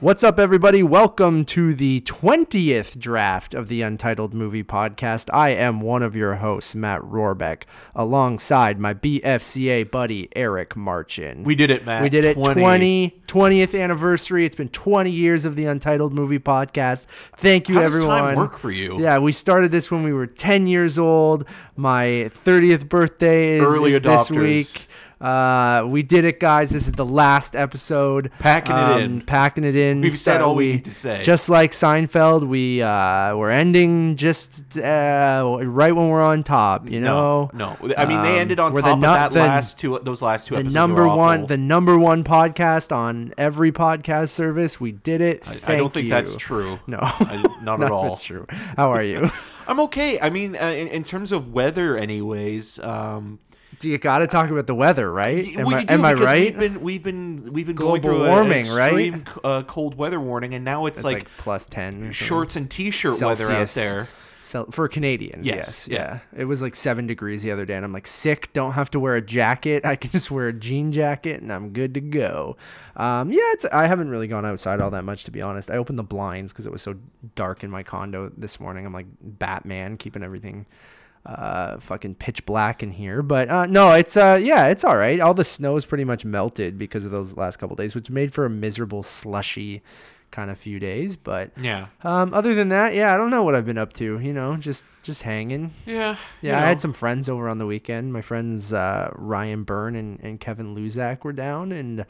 What's up, everybody? Welcome to the 20th draft of the Untitled Movie Podcast. I am one of your hosts, Matt Rohrbeck, alongside my BFCA buddy, Eric Marchin. We did it, Matt. We did it 20. 20, 20th anniversary. It's been 20 years of the Untitled Movie Podcast. Thank you, How does everyone. time work for you? Yeah, we started this when we were 10 years old. My 30th birthday is, Early is this week. Uh, we did it, guys. This is the last episode. Packing it in. Packing it in. We've said all we need to say. Just like Seinfeld, we uh, we're ending just uh, right when we're on top. You know. no, no. I mean, they Um, ended on we're top the of that the- last two, those last two The episodes. number one, the number one podcast on every podcast service. We did it. I, I don't think you. that's true. No, I, not at all. That's true. How are you? I'm okay. I mean, uh, in, in terms of weather, anyways. Um, you got to talk about the weather, right? Am, well, I, do am I right? We've been we've been we've been going through a- warming, an right? extreme uh, cold weather warning, and now it's, It's like, like, plus ten. shorts and t-shirt weather out there. Cel- for Canadians, yes, Yes, yeah. yeah. It was like seven degrees the other day, and I'm like sick. Don't have to wear a jacket. I can just wear a jean jacket, and I'm good to go. Um, yeah, it's. I haven't really gone outside all that much, to be honest. I opened the blinds because it was so dark in my condo this morning. I'm like Batman, keeping everything uh fucking pitch black in here but uh no it's uh yeah it's all right all the snow is pretty much melted because of those last couple days which made for a miserable slushy kind of few days but Yeah, um, other than that, yeah, I don't know what I've been up to. You know, just just hanging. yeah, Yeah, I had some friends over on the weekend. My friends uh, Ryan Byrne and, and Kevin Luzak were down, and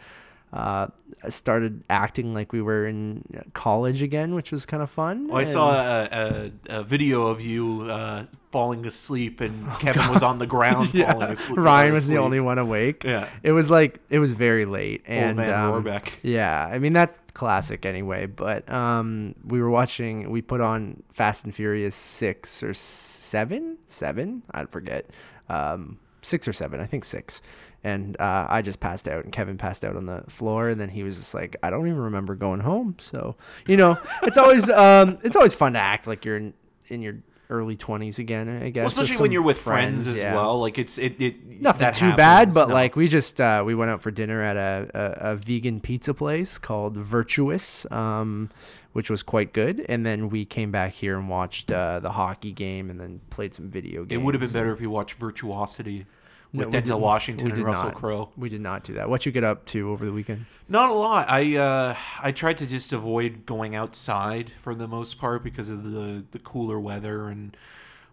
uh, started acting like we were in college again, which was kind of fun. Well, I saw a, a, a video of you uh, falling asleep, and Kevin was on the ground Oh, Yeah, falling asleep. Ryan was the only one awake. Yeah. It was like it was very late, and Old man um, Rohrbeck. Yeah, I mean that's classic anyway. But um, we were watching. We put on Fast and Furious six or seven, seven. I forget. Um, six or seven. I think six. And uh, I just passed out, and Kevin passed out on the floor, and then he was just like, "I don't even remember going home." So, you know, it's always um, it's always fun to act like you're in, in your early twenties again. I guess, Well, especially when you're with friends, as yeah well. Like it's it, it nothing too bad but No. like we just uh, we went out for dinner at a, a, a vegan pizza place called virtuous um, which was quite good and then we came back here and watched uh, the hockey game and then played some video games it would have been better if you watched Virtuosity with we Denzel didn't- Washington and Russell. Crowe. we did not do that what you get up to over the weekend Not a lot. I uh, I tried to just avoid going outside for the most part because of the the cooler weather and.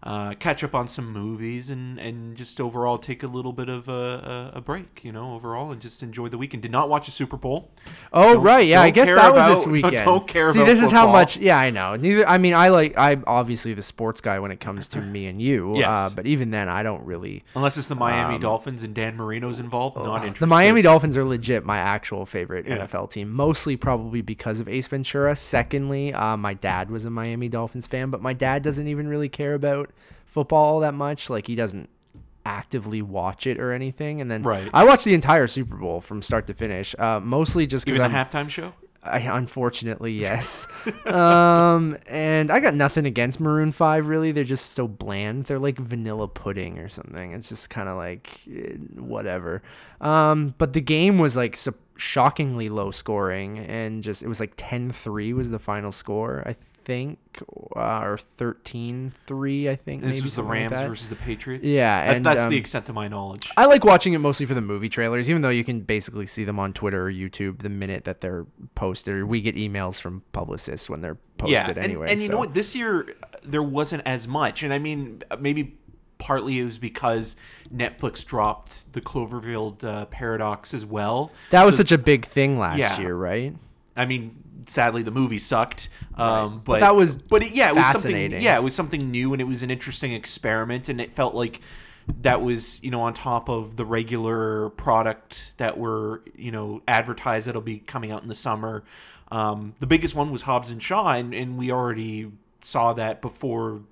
Uh, catch up on some movies and, and just overall take a little bit of a, a, a break, you know, overall and just enjoy the weekend. Did not watch a Super Bowl. Oh Don't- right, yeah. I guess that was this weekend. don't care See, about this is how much. Yeah, I know. Neither. I mean, I like. I'm obviously the sports guy when it comes to me and you. Yes. Uh, but even then, I don't really. Unless it's the Miami Dolphins and Dan Marino's involved, not interested. Um, The Miami Dolphins are legit my actual favorite NFL team, mostly probably because of Ace Ventura. Secondly, uh, my dad was a Miami Dolphins fan, but my dad doesn't even really care about football all that much. Like he doesn't actively watch it or anything. And then Right. I watched the entire Super Bowl from start to finish, uh, mostly just because even the halftime show. I, unfortunately, yes. um, and I got nothing against Maroon Five. Really, they're just so bland. They're like vanilla pudding or something. It's just kind of like eh, whatever. Um, but the game was like shockingly low scoring, and just it was like 10-3 was the final score. I think, uh, or 13-3, I think. This maybe was the something like Rams versus the Patriots. Yeah, that's, and, that's um, the extent to my knowledge. I like watching it mostly for the movie trailers, even though you can basically see them on Twitter or YouTube the minute that they're posted. We get emails from publicists when they're posted yeah, and, anyway. and you know what? This year uh, there wasn't as much, and I mean maybe partly it was because Netflix dropped the Cloverfield uh, paradox as well. That was So- such a big thing last Yeah. year, right? I mean, sadly the movie sucked. Um, but, But that was but it, yeah, it was something. Yeah, it was something new, and it was an interesting experiment, and it felt like that was you know on top of the regular product that were you know advertised that'll be coming out in the summer. Um, the biggest one was Hobbs and Shaw, and, and we already saw that before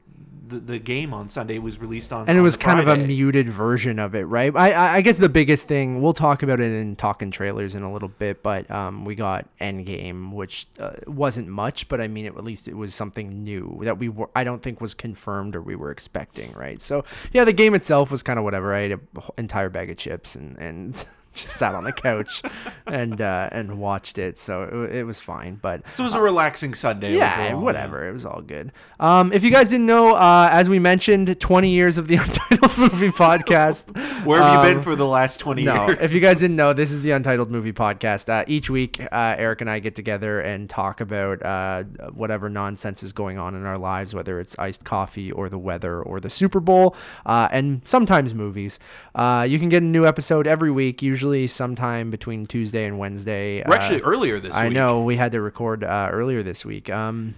the, the game on Sunday was released on. and it on was kind of a muted version of it, right? I, I I guess the biggest thing we'll talk about it in talking trailers in a little bit, but um, we got Endgame, which uh, wasn't much, but I mean, it, at least it was something new that we were I don't think was confirmed or we were expecting, right? So yeah, the game itself was kind of whatever. I ate an entire bag of chips and and just sat on the couch and uh, and watched it. So it, it was fine. But So it was a relaxing Sunday. yeah, overall, whatever. It was all good. Um, if you guys didn't know, uh, as we mentioned, 20 years of the Untitled Movie Podcast. Where have you been Um, for the last 20 No, years? if you guys didn't know, this is the Untitled Movie Podcast. Uh, each week, uh, Eric and I get together and talk about uh, whatever nonsense is going on in our lives, whether it's iced coffee or the weather or the Super Bowl, uh, and sometimes movies. Uh, you can get a new episode every week, usually sometime between Tuesday and Wednesday. We're Uh, actually earlier this I week. know we had to record uh, earlier this week. Um,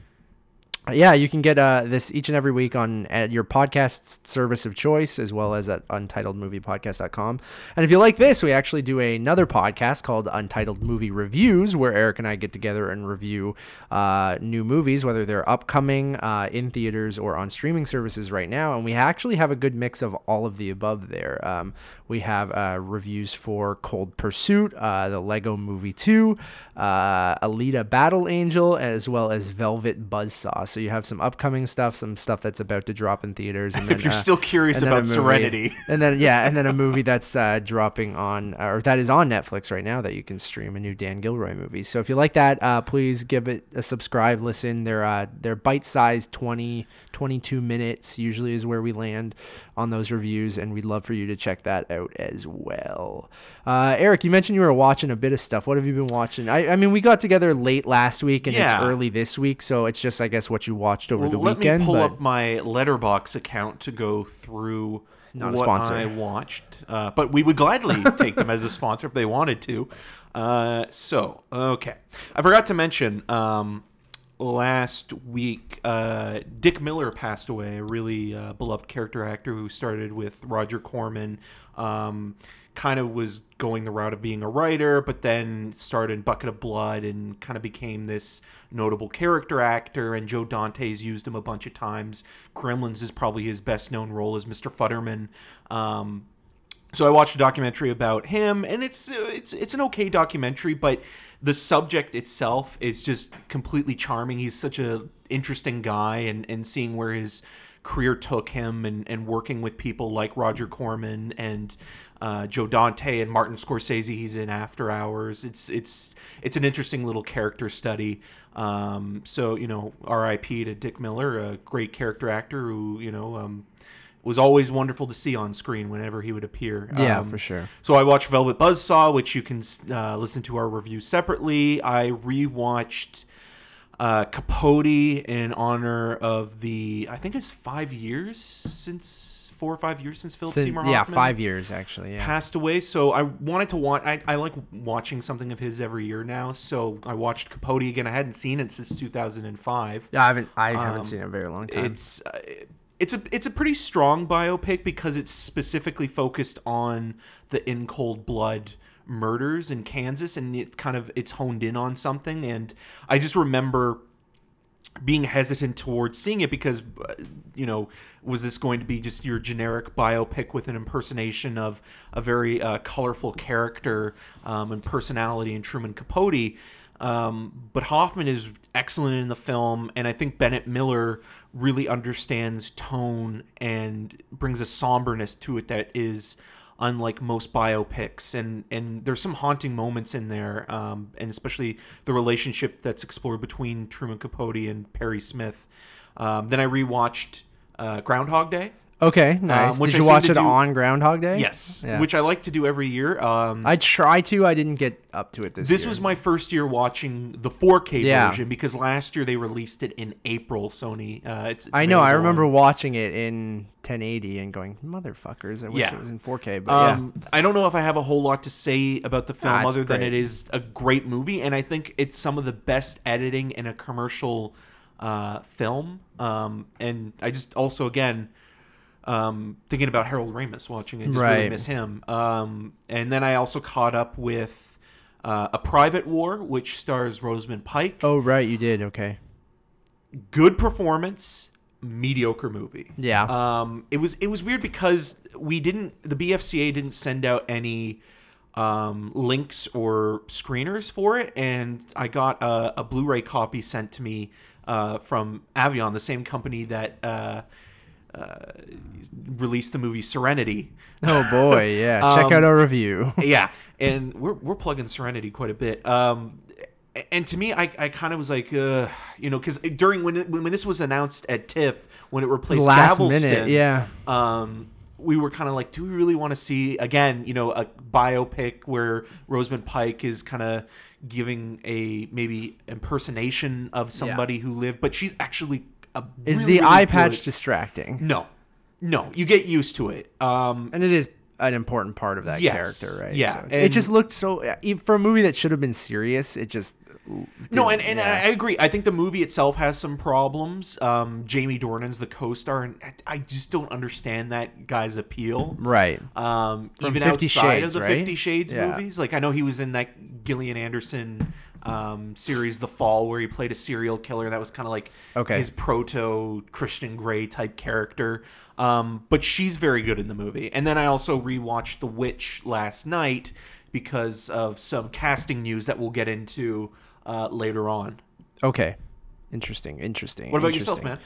yeah, you can get uh, this each and every week on at your podcast service of choice, as well as at untitledmoviepodcast.com. And if you like this, we actually do another podcast called Untitled Movie Reviews, where Eric and I get together and review uh, new movies, whether they're upcoming uh, in theaters or on streaming services right now. And we actually have a good mix of all of the above there. Um, we have uh, reviews for Cold Pursuit, uh, the Lego Movie 2, uh, Alita Battle Angel, as well as Velvet Buzzsaw. So you have some upcoming stuff, some stuff that's about to drop in theaters. And If you're uh, still curious then about movie- Serenity. and then yeah, and then a movie that's uh, dropping on or that is on Netflix right now that you can stream a new Dan Gilroy movie. So if you like that, uh, please give it a subscribe, listen. They're uh, they're bite-sized 20 22 minutes usually is where we land on those reviews and we'd love for you to check that out as well. Uh, Eric, you mentioned you were watching a bit of stuff. What have you been watching? I, I mean, we got together late last week and Yeah. it's early this week, so it's just I guess what you watched over Well, the let weekend. me pull but up my Letterboxd account to go through Not what sponsor. I watched. Uh, but we would gladly take them as a sponsor if they wanted to. Uh, so, okay. I forgot to mention um, last week, uh, Dick Miller passed away, a really uh, beloved character actor who started with Roger Corman. Um, kind of was going the route of being a writer, but then started Bucket of Blood and kind of became this notable character actor. And Joe Dante's used him a bunch of times. Gremlins is probably his best known role as Mr. Futterman. Um, so I watched a documentary about him, and it's it's it's an okay documentary, but the subject itself is just completely charming. He's such a interesting guy, and and seeing where his career took him, and and working with people like Roger Corman and uh, Joe Dante and Martin Scorsese. He's in After Hours. It's it's it's an interesting little character study. Um, so you know, R.I.P. to Dick Miller, a great character actor who you know. Um, was always wonderful to see on screen whenever he would appear. Yeah, Um, for sure. So I watched Velvet Buzzsaw, which you can uh, listen to our review separately. I rewatched uh, Capote in honor of the I think it's five years since four or five years since Philip Sin- Seymour yeah, five years actually. Yeah. passed away. So I wanted to watch. I, I like watching something of his every year now. So I watched Capote again. I hadn't seen it since 2005. Yeah, I haven't. I haven't Um, seen it in a very long time. It's uh, it's a it's a pretty strong biopic because it's specifically focused on the in cold blood murders in Kansas and it kind of it's honed in on something and I just remember being hesitant towards seeing it because uh, you know was this going to be just your generic biopic with an impersonation of a very uh, colorful character um, and personality in Truman Capote? Um, but Hoffman is excellent in the film and I think Bennett Miller really understands tone and brings a somberness to it that is unlike most biopics. And and there's some haunting moments in there um, and especially the relationship that's explored between Truman Capote and Perry Smith. Um, then I rewatched uh, Groundhog Day okay, nice. um, which Did I you seem watch it do- on Groundhog Day? yes Yeah. which I like to do every year um, I try to. I didn't get up to it this. this year. was my first year watching the 4K Yeah. version because last year they released it in April Sony uh, it's, it's I know. I remember on- watching it in 1080 and going, "Motherfuckers! I wish Yeah. it was in 4K." But Um, I don't know if I have a whole lot to say about the film other than it is a great movie, and I think it's some of the best editing in a commercial uh, film. Um, and I just also again um, thinking about Harold Ramis watching it, just really miss him. Um, and then I also caught up with uh, a Private War, which stars Rosamund Pike. Oh right, you did. Okay. Good performance, mediocre movie. Yeah. Um, it was it was weird because we didn't the BFCA didn't send out any um, links or screeners for it, and I got a, a Blu-ray copy sent to me uh, from Aviron, the same company that uh, uh, released the movie Serenity. Oh boy, yeah. Check Um, out our review. yeah, and we're we're plugging Serenity quite a bit. Um, and to me, I, I kind of was like, uh, you know, because during when it, when this was announced at TIFF, when it replaced Last Galveston, minute, yeah. um, we were kind of like, do we really want to see again, you know, a biopic where Rosamund Pike is kind of giving a maybe impersonation of somebody who lived, but she's actually a Is really, the really eye patch good- distracting? No, no, you get used to it. Um, And it is an important part of that Yes, character, right? yeah, So it- it and- just looked so e- for a movie that should have been serious. It just No, and, and yeah. I agree. I think the movie itself has some problems. Um, Jamie Dornan's the co-star, and I- I just don't understand that guy's appeal. right. Um, even outside Shades, of the right? Fifty Shades Yeah. movies, like I know he was in that Gillian Anderson um, series, The Fall, where he played a serial killer. That was kind of like Okay. his proto Christian Grey type character. Um, but she's very good in the movie. And then I also rewatched The Witch last night because of some casting news that we'll get into uh, later on. Okay. Interesting. Interesting. What about yourself, man?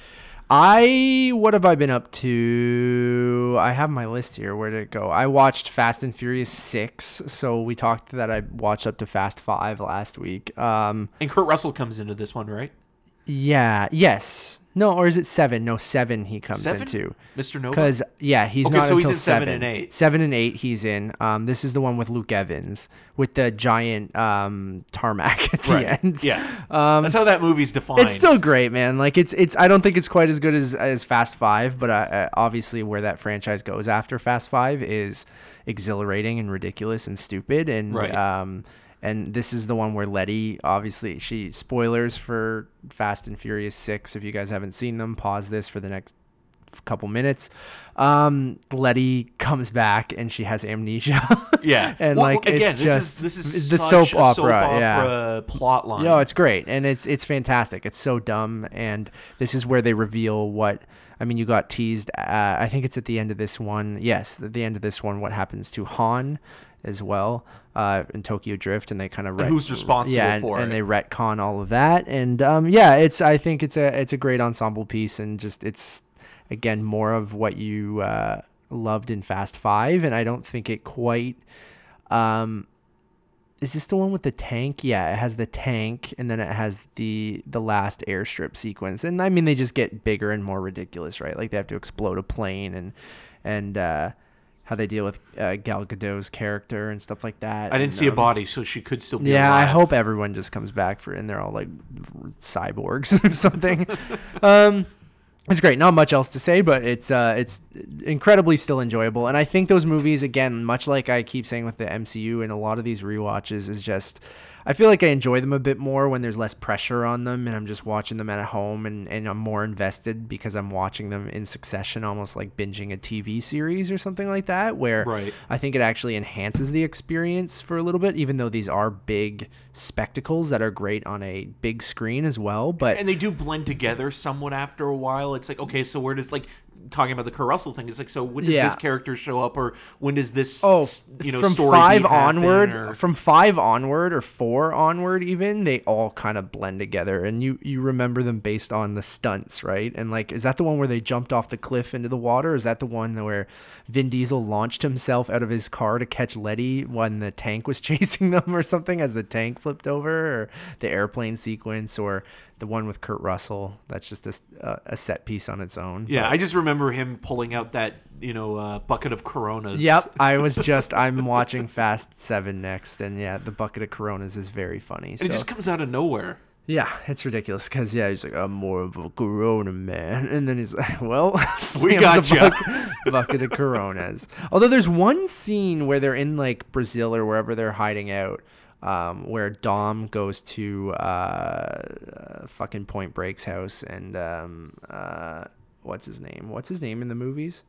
I what have I been up to? I have my list here. Where did it go? I watched Fast and Furious six. So we talked that I watched up to Fast five last week. Um, And Kurt Russell comes into this one, right? yeah. Yes. No, or is it seven? No, seven. He comes Seven? into. Mr. Nobody? Because yeah, he's Okay, not so he's until in seven and eight. Seven and eight, he's in. Um, this is the one with Luke Evans with the giant um tarmac at the Right. end. Yeah. Um, That's how that movie's defined. it's still great, man. Like it's it's. I don't think it's quite as good as as Fast Five, but uh, uh, obviously where that franchise goes after Fast Five is exhilarating and ridiculous and stupid. And Right. um, and this is the one where Letty, obviously, she spoilers for Fast and Furious Six. If you guys haven't seen them, pause this for the next couple minutes. Um, Letty comes back and she has amnesia. Yeah. and Well, like again, it's this just is this is the soap opera. soap yeah. plot line. No, it's great and it's it's fantastic. It's so dumb, and this is where they reveal what. I mean, you got teased. Uh, I think it's at the end of this one. Yes, at the end of this one, what happens to Han as well uh, in Tokyo Drift, and they kind of And who's responsible yeah, and, for and it. they retcon all of that, and um, yeah, it's I think it's a it's a great ensemble piece, and just it's again more of what you uh, loved in Fast Five, and I don't think it quite. Um, is this the one with the tank? Yeah, it has the tank, and then it has the the last airstrip sequence. And I mean, they just get bigger and more ridiculous, right? Like they have to explode a plane, and and uh, how they deal with uh, Gal Gadot's character and stuff like that. I didn't and, see a um, body, so she could still be yeah, I hope everyone just comes back for, and they're all like cyborgs or something. um, it's great. Not much else to say, but it's uh, it's incredibly still enjoyable. And I think those movies, again, much like I keep saying with the MCU and a lot of these rewatches, is just I feel like I enjoy them a bit more when there's less pressure on them, and I'm just watching them at home, and and I'm more invested because I'm watching them in succession, almost like binging a TV series or something like that, where Right. I think it actually enhances the experience for a little bit, even though these are big spectacles that are great on a big screen as well. But and they do blend together somewhat after a while. It's like, okay, so where does like talking about the Kurt Russell thing? It's like, so when does Yeah. this character show up, or when does this oh, you know from five onward, or- from five onward or four onward, even they all kind of blend together, and you you remember them based on the stunts, right? And like, is that the one where they jumped off the cliff into the water? Is that the one where Vin Diesel launched himself out of his car to catch Letty when the tank was chasing them, or something, as the tank flipped over, or the airplane sequence, or the one with Kurt Russell? That's just a set piece on its own. yeah, But- I just remember him pulling out that you know uh, bucket of Coronas. Yep, I was just I'm watching Fast Seven next, and yeah, the bucket of Coronas is very funny. So it just comes out of nowhere. yeah, it's ridiculous because yeah, he's like I'm more of a Corona man, and then he's like, well, gotcha. a buck- bucket of Coronas. Although there's one scene where they're in like Brazil or wherever they're hiding out. Um, where Dom goes to uh, fucking Point Break's house and um, uh, what's his name? What's his name in the movies?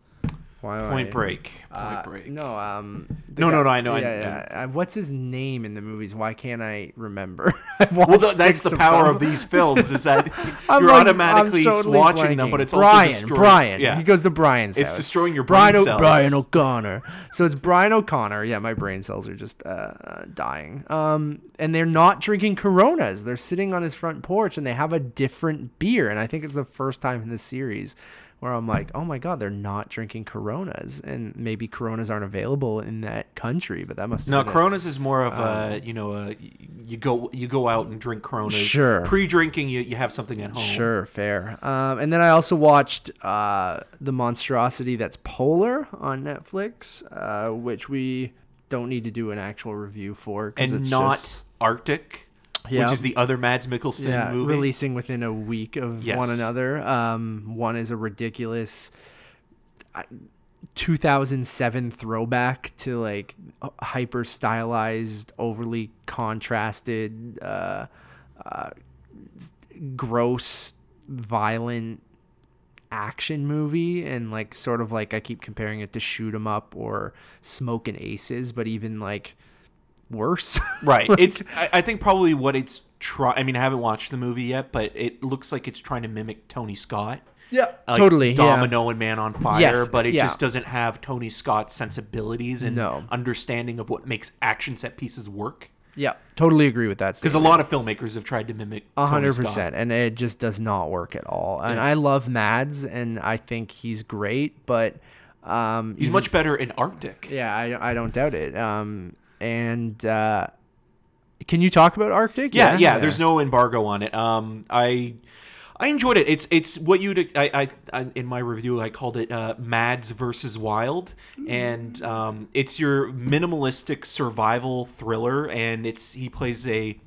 Why Point I- Break. Point uh, Break. No, um. No, no, no, I know, I- Yeah, yeah. Uh, what's his name in the movies? Why can't I remember? I've Well, that's the power them. of these films is that you're like- automatically totally watching them, but it's Brian. also destroying. Brian. Yeah, He goes to Brian's It's house. destroying your Brian, brain O- cells. Brian O'Conner. So it's Brian O'Conner. Yeah, my brain cells are just uh, uh, dying. Um, and they're not drinking Coronas. They're sitting on his front porch and they have a different beer. And I think it's the first time in the series where I'm like, oh my god, they're not drinking Coronas, and maybe Coronas aren't available in that country, but that must No, Coronas is more of a you know a you go you go out and drink Coronas. Sure. Pre-drinking, you, you have something at home. Sure, fair. Um, and then I also watched uh, the monstrosity that's polar on Netflix, uh, which we don't need to do an actual review for, and it's not just- Arctic, Yeah. which is the other Mads Mikkelsen yeah, movie. releasing within a week of Yes. one another. Um, one is a ridiculous. 2007 throwback to like hyper stylized, overly contrasted, uh, uh, gross, violent action movie, and like sort of like I keep comparing it to Shoot 'Em Up or Smoking Aces, but even like worse. Right. it's I, I think probably what it's try. I mean, I haven't watched the movie yet, but it looks like it's trying to mimic Tony Scott. yeah, like totally. yeah. Domino and Man on Fire, Yes, but it yeah. just doesn't have Tony Scott's sensibilities and No. understanding of what makes action set pieces work. Yeah, totally agree with that. Because a lot of filmmakers have tried to mimic A hundred percent, and it just does not work at all. And Yeah. I love Mads, and I think he's great, but um, He's even- much better in Arctic. yeah, I, I don't doubt it. Um, and uh, can you talk about Arctic? Yeah, yeah. There's no embargo on it. Um, I I enjoyed it. It's it's what you'd I, I, I in my review I called it uh, Mads versus Wild, and um, it's your minimalistic survival thriller, and it's he plays a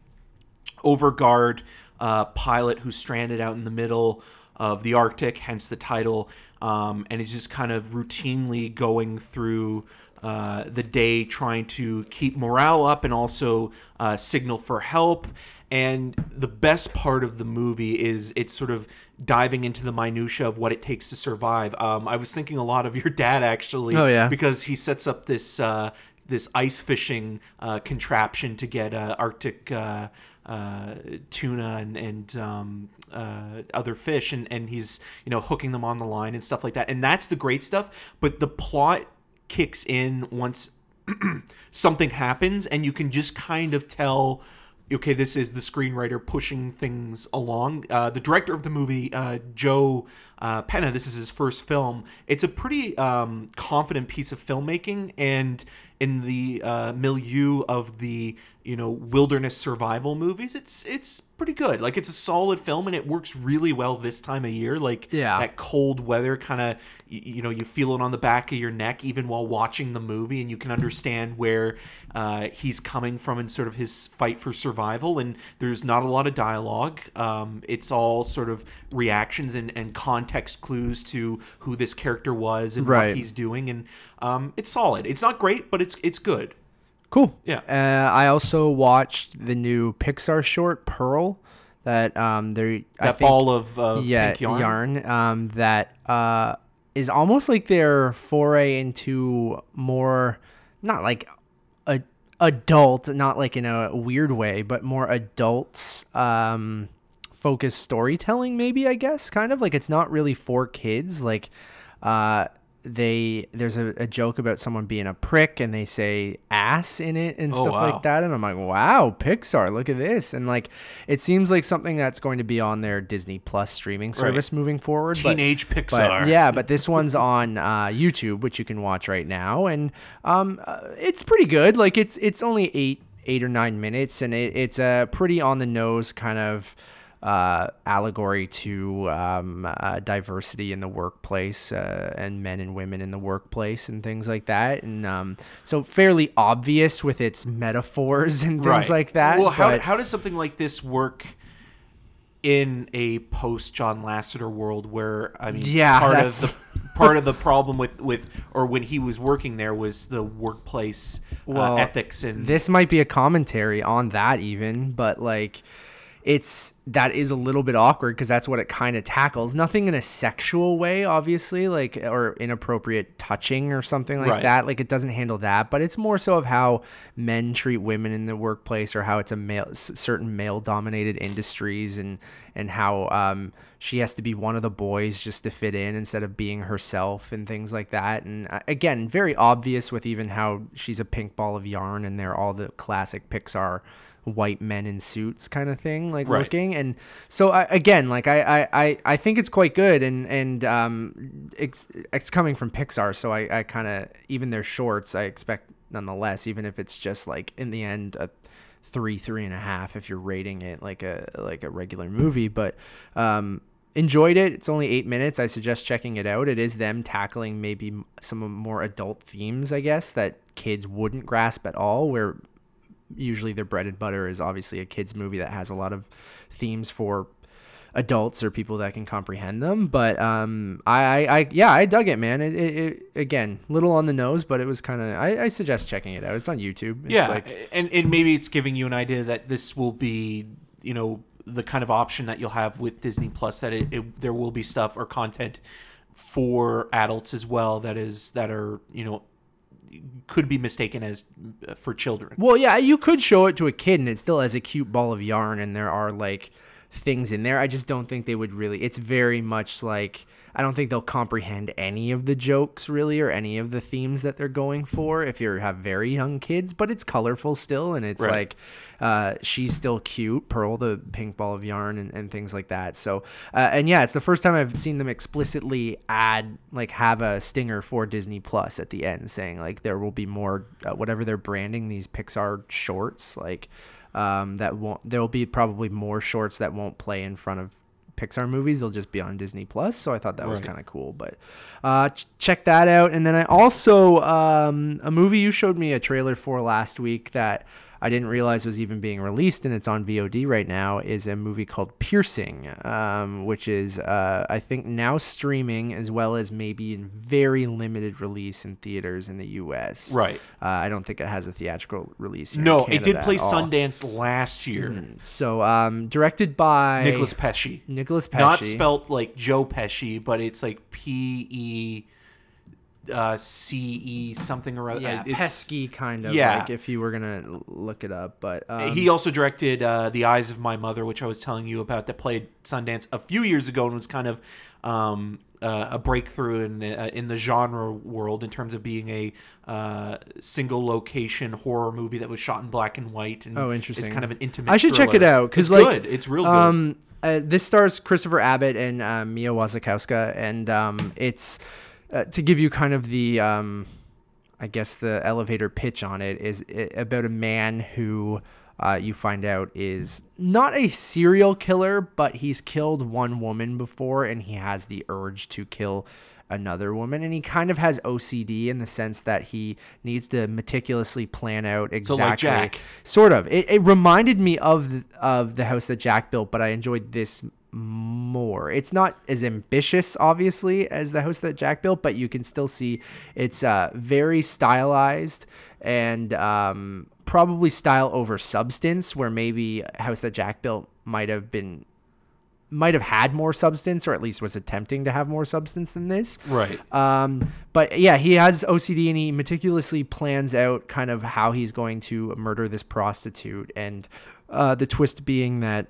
overguard uh, pilot who's stranded out in the middle of the Arctic, hence the title, um, and is just kind of routinely going through uh, the day trying to keep morale up and also uh, signal for help. And the best part of the movie is it's sort of diving into the minutia of what it takes to survive. Um, I was thinking a lot of your dad actually, Oh, yeah. because he sets up this uh, this ice fishing uh, contraption to get uh, Arctic uh, uh, tuna and, and um, uh, other fish, and, and he's you know hooking them on the line and stuff like that. And that's the great stuff. But the plot kicks in once something happens, and you can just kind of tell. Okay, this is the screenwriter pushing things along. Uh, the director of the movie, uh, Joe uh, Penna, this is his first film. It's a pretty um, confident piece of filmmaking, and in the uh, milieu of the you know wilderness survival movies, it's it's pretty good. Like it's a solid film, and it works really well this time of year. Like Yeah. that cold weather kind of you, you know you feel it on the back of your neck even while watching the movie and you can understand where uh, he's coming from in sort of his fight for survival and there's not a lot of dialogue um, it's all sort of reactions and, and context clues to who this character was and Right. what he's doing and um, it's solid it's not great but it's it's it's good Cool. Yeah. Uh, I also watched the new Pixar short Purl. That um, they I that think, ball of uh, yeah pink yarn, um, that uh, is almost like their foray into more not like a adult, not like in a weird way, but more adults um, focused storytelling. Maybe I guess kind of like it's not really for kids. Like uh, they there's a, a joke about someone being a prick and they say ass in it and Oh, stuff wow. like that and i'm like wow pixar look at this. And like it seems like something that's going to be on their disney plus streaming service moving forward teenage but, pixar. yeah but this one's on uh, youtube which you can watch right now and um, uh, it's pretty good. Like it's it's only eight eight or nine minutes and it, it's a pretty on the nose kind of uh, allegory to um, uh, diversity in the workplace uh, and men and women in the workplace and things like that. And um, so fairly obvious with its metaphors and things like that. Well, how, but- how does something like this work in a post John Lasseter world where I mean Yeah, part that's- of the part of the problem with with or when he was working there was the workplace uh, Well, ethics and this might be a commentary on that even but like it's that is a little bit awkward because that's what it kind of tackles nothing in a sexual way obviously like or inappropriate touching or something like Right. that like it doesn't handle that but it's more so of how men treat women in the workplace or how it's a male certain male dominated industries and and how um she has to be one of the boys just to fit in instead of being herself and things like that and uh, again very obvious with even how she's a pink ball of yarn and they're all the classic pixar white men in suits kind of thing like Right. looking. And so I, again like I, I I think it's quite good and and um it's it's coming from Pixar so I I kind of even their shorts I expect nonetheless even if it's just like in the end a three three and a half if you're rating it like a like a regular movie. But um enjoyed it. It's only eight minutes. I suggest checking it out. It is them tackling maybe some more adult themes i guess that kids wouldn't grasp at all where usually their bread and butter is obviously a kids movie that has a lot of themes for adults or people that can comprehend them but um i i, yeah i dug it man it, it, it again little on the nose but it was kind of I, I suggest checking it out it's on youtube it's yeah, like and and maybe it's giving you an idea that this will be, you know, the kind of option that you'll have with Disney Plus. That it, it there will be stuff or content for adults as well. That is that are you know could be mistaken as uh, for children. Well, yeah, you could show it to a kid and it still has a cute ball of yarn and there are like things in there. I just don't think they would really it's very much like I don't think they'll comprehend any of the jokes really or any of the themes that they're going for if you have very young kids, but it's colorful still and it's Right. like uh, she's still cute, Purl the pink ball of yarn and, and things like that. So uh, and yeah, it's the first time I've seen them explicitly add like have a stinger for Disney Plus at the end saying like there will be more uh, whatever they're branding these Pixar shorts like um, that won't there will be probably more shorts that won't play in front of Pixar movies they'll just be on Disney Plus so I thought that was kind of cool but uh, ch- check that out. And then I also um, a movie you showed me a trailer for last week that I didn't realize was even being released and it's on VOD right now is a movie called Piercing, um, which is uh, I think now streaming as well as maybe in very limited release in theaters in the U.S. Right. Uh, I don't think it has a theatrical release. Here in No, it did play. Sundance last year. So um, directed by Nicolas Pesce. Nicolas Pesce. Not spelt like Joe Pesci, but it's like P E uh, C E something or other. Yeah, It's- pesky kind of. yeah. like if you were gonna look it up, but um, he also directed uh, The Eyes of My Mother, which I was telling you about, that played Sundance a few years ago and was kind of um, uh, a breakthrough in uh, in the genre world in terms of being a uh, single location horror movie that was shot in black and white. And Oh, It's kind of an intimate. I should check it out because It's like good. It's real good. Um, uh, this stars Christopher Abbott and uh, Mia Wasikowska, and um, it's uh, to give you kind of the um, I guess the elevator pitch on it is about a man who uh, you find out is not a serial killer, but he's killed one woman before, and he has the urge to kill another woman and he kind of has OCD in the sense that he needs to meticulously plan out exactly So like Jack. sort of it, it reminded me of the, of the house that Jack built but I enjoyed this more it's not as ambitious obviously as the house that Jack built but you can still see it's uh, very stylized and um, probably style over substance where maybe house that Jack built might have been might have had more substance or at least was attempting to have more substance than this right. um, but yeah, he has OCD and he meticulously plans out kind of how he's going to murder this prostitute. And uh, the twist being that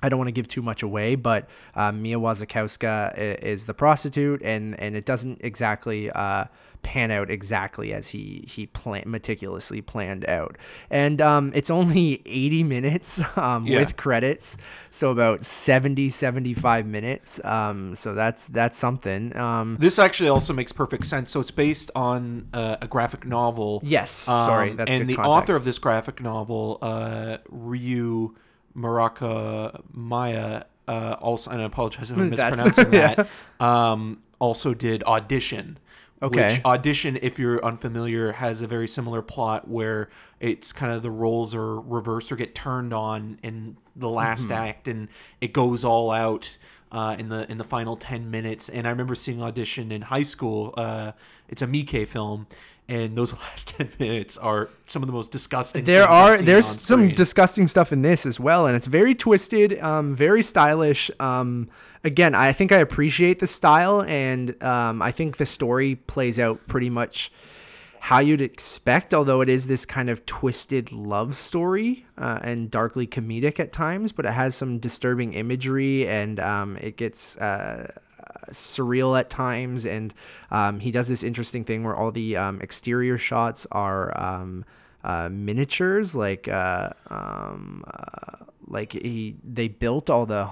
I don't want to give too much away, but uh, Mia Wasikowska is the prostitute, and and it doesn't exactly uh, pan out exactly as he he plan- meticulously planned out. And um, it's only 80 minutes um, Yeah. with credits, so about 70 75 minutes. Um, so that's that's something. Um, This actually also makes perfect sense. So it's based on uh, a graphic novel. Yes, sorry, Um, that's and the context. author of this graphic novel, uh, Ryu Muraka Maya, uh, also, and I apologize if I'm mispronouncing yeah. that, um, also did Audition. Okay. Which Audition, if you're unfamiliar, has a very similar plot where it's kind of the roles are reversed or get turned on in the last Mm-hmm. act, and it goes all out uh, in the in the final ten minutes. And I remember seeing Audition in high school. Uh, it's a Miike film, and those last ten minutes are some of the most disgusting. there are there's some disgusting stuff in this as well and it's very twisted um very stylish um again i think i appreciate the style and um i think the story plays out pretty much how you'd expect although it is this kind of twisted love story uh, and darkly comedic at times but it has some disturbing imagery and um it gets uh surreal at times and um, he does this interesting thing where all the um, exterior shots are um, uh, miniatures, like uh, um, uh, like he they built all the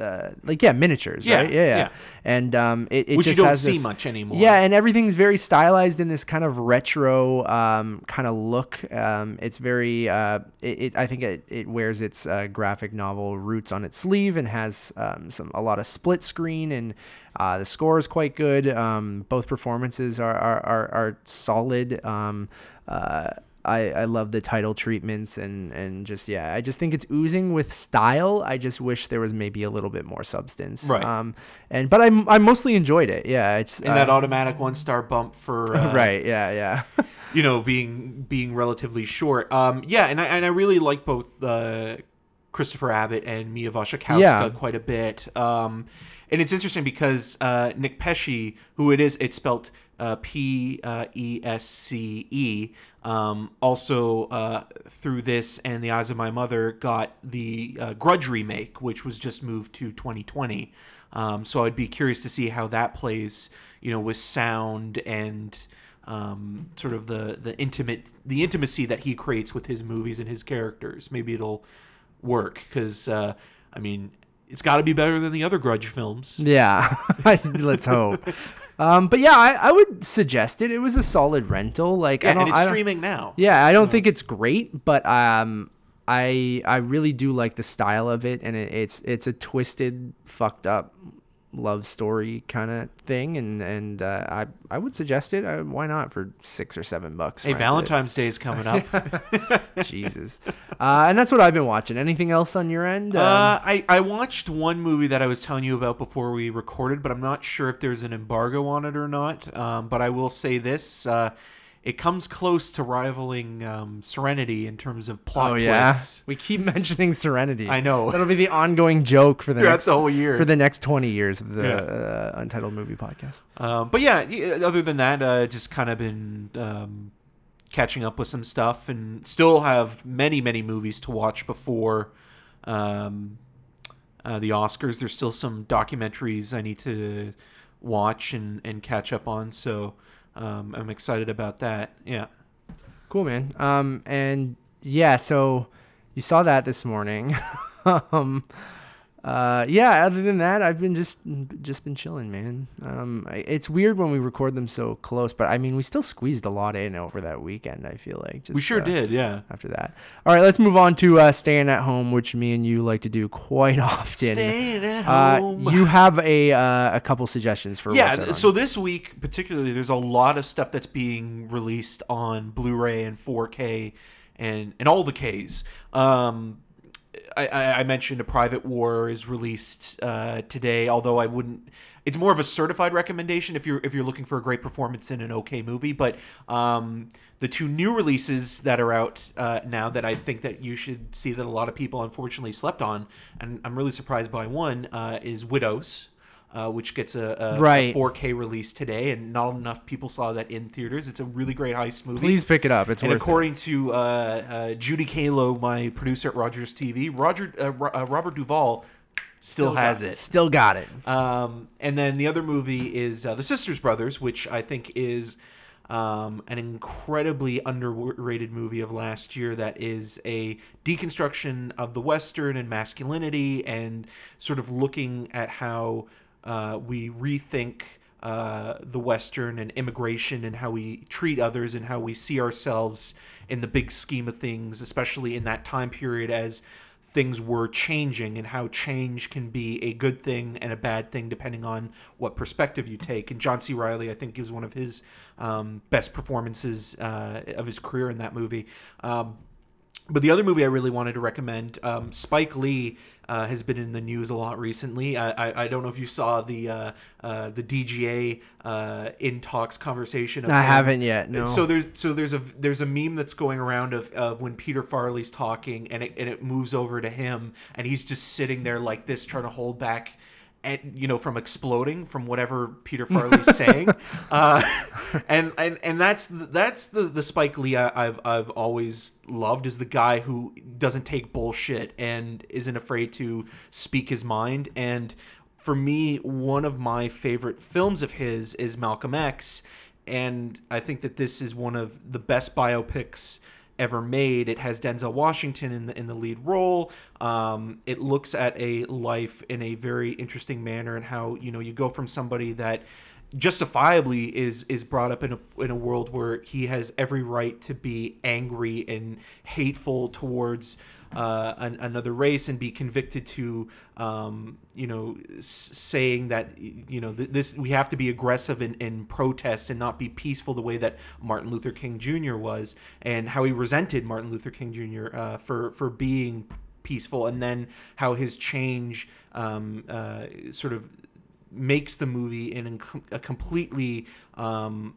uh, like yeah miniatures, Yeah, right? Yeah, yeah. yeah. And um, it, it Which you just don't has see this- much anymore. Yeah, and everything's very stylized in this kind of retro um, kind of look. Um, it's very, uh, it, it, I think it, it wears its uh, graphic novel roots on its sleeve and has um, some a lot of split screen and uh, the score is quite good. Um, both performances are are, are, are solid. Um, uh, I, I love the title treatments and, and just yeah I just think it's oozing with style. I just wish there was maybe a little bit more substance. Right. Um. And but I I mostly enjoyed it. Yeah. It's and that uh, automatic one star bump for uh, right yeah yeah you know being being relatively short. Um, yeah, and I and I really like both uh, Christopher Abbott and Mia Wasikowska Yeah. quite a bit. Um, and it's interesting because uh, Nick Pesce, who it is, it's spelt uh, P uh, E S C E. Um, also, uh, through this and the Eyes of My Mother, got the uh, Grudge remake, which was just moved to 2020. Um, so I'd be curious to see how that plays, you know, with sound and um, sort of the the intimate the intimacy that he creates with his movies and his characters. Maybe it'll work because uh, I mean it's got to be better than the other Grudge films. yeah let's hope um but yeah I, I would suggest it it was a solid rental like I don't and it's I don't, streaming now. yeah I don't think it's great but um I I really do like the style of it and it, it's it's a twisted fucked up love story kind of thing and and uh, I I would suggest it uh, why not for six or seven bucks Hey. Valentine's Day is coming up. Jesus uh, and that's what I've been watching anything else on your end Um, Uh, I, I watched one movie that I was telling you about before we recorded, but I'm not sure if there's an embargo on it or not. Um, but I will say this: uh, it comes close to rivaling um, Serenity in terms of plot Oh yeah, twists. we keep mentioning Serenity. I know. that'll be the ongoing joke for the Throughout next the whole year. for the next twenty years of the Yeah. uh, Untitled Movie Podcast. Um, but yeah, other than that, uh, just kind of been um, catching up with some stuff, and still have many, many movies to watch before um, uh, the Oscars. There's still some documentaries I need to watch and, and catch up on. So um, I'm excited about that. Yeah. Cool, man. Um, and yeah, so you saw that this morning. um, uh, yeah. Other than that, I've been just just been chilling, man. Um, I, it's weird when we record them so close, but I mean, we still squeezed a lot in over that weekend. I feel like just, we sure uh, did. Yeah. After that, all right, let's move on to uh, staying at home, which me and you like to do quite often. Staying at Uh, home. you have a uh, a couple suggestions for yeah so this week particularly there's a lot of stuff that's being released on blu-ray and 4k and and all the ks um I, I mentioned a private war is released uh, today although i wouldn't it's more of a certified recommendation if you're if you're looking for a great performance in an okay movie but um the two new releases that are out uh, now that I think that you should see that a lot of people unfortunately slept on, and I'm really surprised by one, uh, is Widows, uh, which gets a, a, Right. a 4K release today, and not enough people saw that in theaters. It's a really great heist movie. Please pick it up. It's and worth according to uh, uh, Judy Kalo, my producer at Rogers TV, Roger uh, uh, Robert Duvall still, has it. it. Still got it. Um, and then the other movie is uh, The Sisters Brothers, which I think is um, an incredibly underrated movie of last year that is a deconstruction of the Western and masculinity and sort of looking at how uh, we rethink uh, the Western and immigration and how we treat others and how we see ourselves in the big scheme of things, especially in that time period as things were changing and how change can be a good thing and a bad thing depending on what perspective you take. And John C. Reilly, I think, gives one of his um, best performances uh, of his career in that movie. Um, but the other movie I really wanted to recommend, um, Spike Lee uh, has been in the news a lot recently. I, I, I don't know if you saw the uh, uh, the DGA uh, in talks conversation. Of I him. haven't yet. No. So there's so there's a there's a meme that's going around of, of when Peter Farrelly's talking and it and it moves over to him and he's just sitting there like this trying to hold back and you know from exploding from whatever Peter Farrelly's saying. Uh, and and and that's the, that's the the Spike Lee I, I've I've always loved is the guy who doesn't take bullshit and isn't afraid to speak his mind and for me one of my favorite films of his is Malcolm X and I think that this is one of the best biopics ever made. It has Denzel Washington in the in the lead role. Um, it looks at a life in a very interesting manner and how you know you go from somebody that justifiably is is brought up in a in a world where he has every right to be angry and hateful towards uh, an, another race and be convicted to um, you know s- saying that you know th- this we have to be aggressive in, in protest and not be peaceful the way that Martin Luther King Jr. was and how he resented Martin Luther King Jr. Uh, for for being peaceful and then how his change um, uh, sort of makes the movie in a completely um,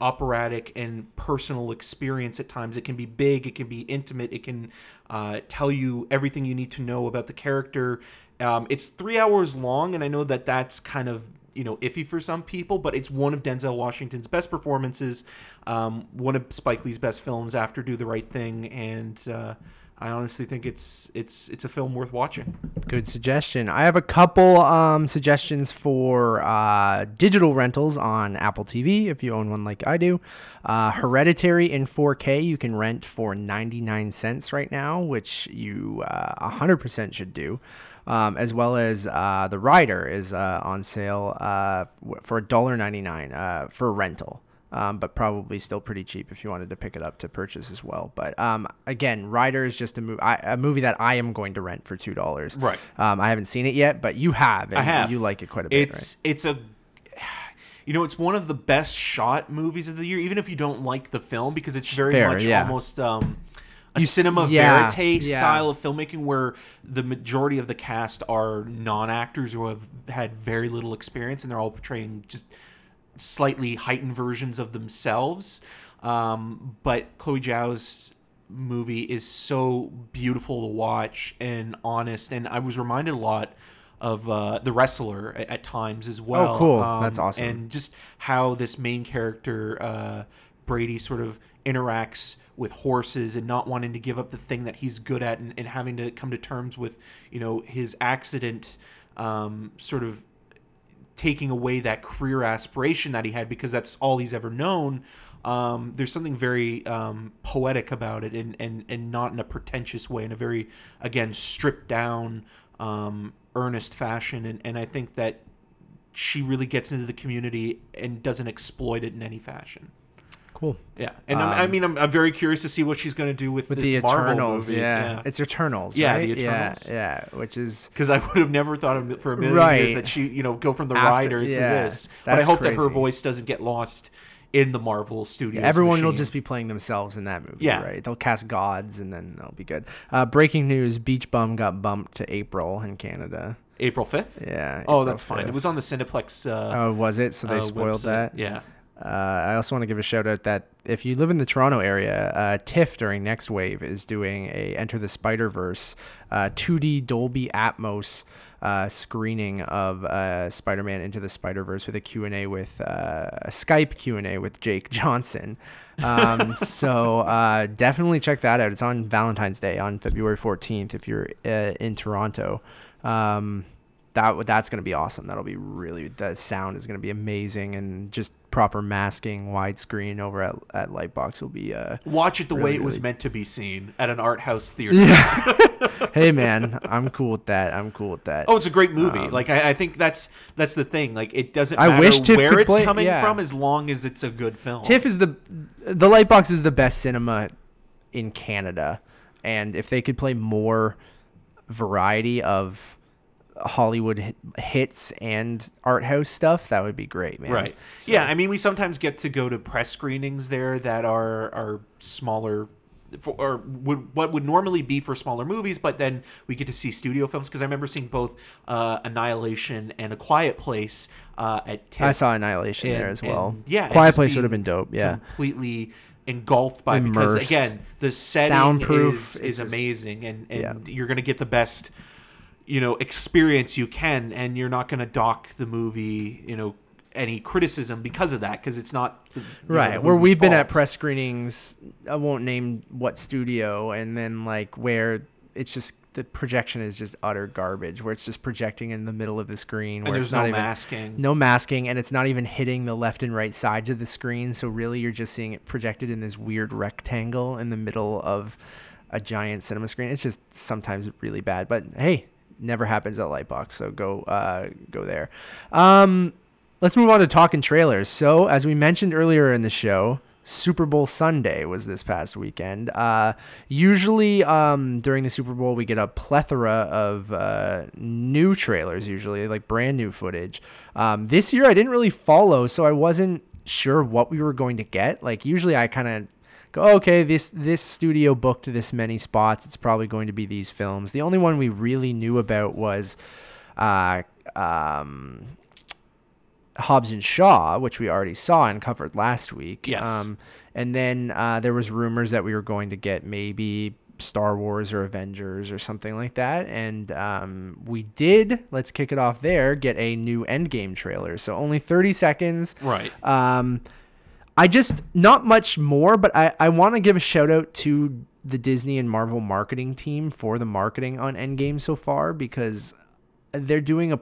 operatic and personal experience at times. It can be big, it can be intimate, it can uh, tell you everything you need to know about the character. Um, it's three hours long, and I know that that's kind of you know iffy for some people, but it's one of Denzel Washington's best performances, um, one of Spike Lee's best films after Do the Right Thing, and uh, I honestly think it's it's it's a film worth watching. Good suggestion. I have a couple um, suggestions for uh, digital rentals on Apple TV if you own one like I do. Uh, Hereditary in 4K you can rent for 99 cents right now, which you uh, 100% should do. Um, as well as uh, The Rider is uh, on sale uh, for $1.99 uh, for rental um, but probably still pretty cheap if you wanted to pick it up to purchase as well. But um, again, Rider is just a movie, a movie that I am going to rent for two dollars. Right. Um, I haven't seen it yet, but you have. And I have. You like it quite a bit. It's it's a you know it's one of the best shot movies of the year, even if you don't like the film because it's very Fair, much yeah. almost. Um, a You cinema yeah, verite yeah. style of filmmaking where the majority of the cast are non-actors who have had very little experience and they're all portraying just slightly heightened versions of themselves. Um, but Chloe Zhao's movie is so beautiful to watch and honest, and I was reminded a lot of uh, the wrestler at, at times as well. Oh, cool. That's awesome. And just how this main character uh, Brady sort of interacts with horses and not wanting to give up the thing that he's good at and, and having to come to terms with you know his accident um, sort of taking away that career aspiration that he had because that's all he's ever known. Um, there's something very um, poetic about it and, and, and not in a pretentious way, in a very, again, stripped down, um, earnest fashion. And, and I think that she really gets into the community and doesn't exploit it in any fashion. Cool. Yeah. And I'm, I Um, mean, I'm, I'm very curious to see what she's going to do with, With this the Marvel Eternals, movie. yeah. it's Eternals. Yeah, right? the Eternals. Yeah, yeah, which is because I would have never thought of for a million Right. years that she, you know, go from the After- rider to this. But I hope that her voice doesn't get lost in the Marvel Studios. everyone will just be playing themselves in that movie. Yeah. right. They'll cast gods, and then they'll be good. Uh, breaking news: Beach Bum got bumped to April in Canada. April fifth. Yeah. Oh, April that's fine. It was on the Cineplex. Uh, Oh, was it? So they uh, spoiled website. that. Yeah. Uh, I also want to give a shout out that if you live in the Toronto area, uh, TIFF during Next Wave is doing a Enter the Spider Verse uh, 2D Dolby Atmos uh, screening of uh, Spider-Man Into the Spider Verse with a Q and A with uh, a Skype Q and A with Jake Johnson. Um, so uh, definitely check that out. It's on Valentine's Day on February 14th if you're uh, in Toronto. Um, that that's gonna be awesome. That'll be really the sound is gonna be amazing and just proper masking widescreen over at, at Lightbox will be uh Watch it the way Really, it was meant to be seen at an art house theater. hey man I'm cool with that I'm cool with that Oh, it's a great movie. like I, I think that's that's the thing. Like it doesn't Um, I wish TIFF where it's play- coming yeah. from as long as it's a good film. TIFF is the the Lightbox is the best cinema in Canada and if they could play more variety of Hollywood hits and art house stuff that would be great man Right. Yeah, I mean, we sometimes get to go to press screenings there that are are smaller, for, or would what would normally be for smaller movies, but then we get to see studio films because I remember seeing both uh, Annihilation and A Quiet Place uh, at TIFF. I saw Annihilation there as well and, yeah, Quiet Place would have been dope yeah completely engulfed by because again the setting Soundproof, is, is just- amazing and and Yeah. you're gonna get the best you know experience you can and you're not gonna dock the movie you know any criticism because of that because it's not the- right where we've been at press screenings i won't name what studio and then like where it's just the projection is just utter garbage, where it's just projecting in the middle of the screen, where And it's there's not no even masking. no masking, and it's not even hitting the left and right sides of the screen. So really, you're just seeing it projected in this weird rectangle in the middle of a giant cinema screen. It's just sometimes really bad, but hey, never happens at Lightbox, so go uh, go there. Um, let's move on to talking trailers. So, as we mentioned earlier in the show, Super Bowl Sunday was this past weekend. Uh, usually, um, during the Super Bowl, we get a plethora of uh, new trailers, usually like brand new footage. Um, this year, I didn't really follow, so I wasn't sure what we were going to get. Like, usually, I kind of go, okay, this this studio booked this many spots. It's probably going to be these films. The only one we really knew about was. Uh, um, Hobbs and Shaw, which we already saw and covered last week. Yes. Um, and then uh, there was rumors that we were going to get maybe Star Wars or Avengers or something like that. And um, we did. Let's kick it off there. Get a new Endgame trailer. So only 30 seconds. Right. Um, I just not much more, but I I want to give a shout out to the Disney and Marvel marketing team for the marketing on Endgame so far because they're doing a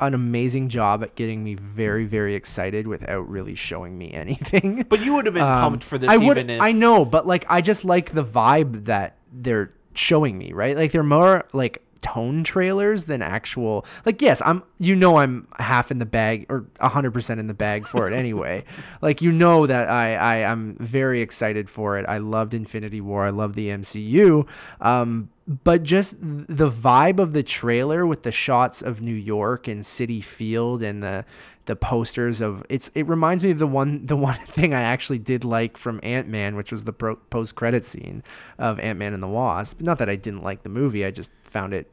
an amazing job at getting me very very excited without really showing me anything. But you would have been Um, pumped for this I would, even if I know, but like I just like the vibe that they're showing me, right? Like they're more like tone trailers than actual like yes i'm you know i'm half in the bag or 100% in the bag for it anyway. Like you know that i i am very excited for it. I loved infinity war. I love the mcu um but just the vibe of the trailer with the shots of new york and Citi Field and the the posters of it's it reminds me of the one the one thing I actually did like from Ant Man, which was the pro, post credit scene of Ant Man and the Wasp. Not that I didn't like the movie, I just found it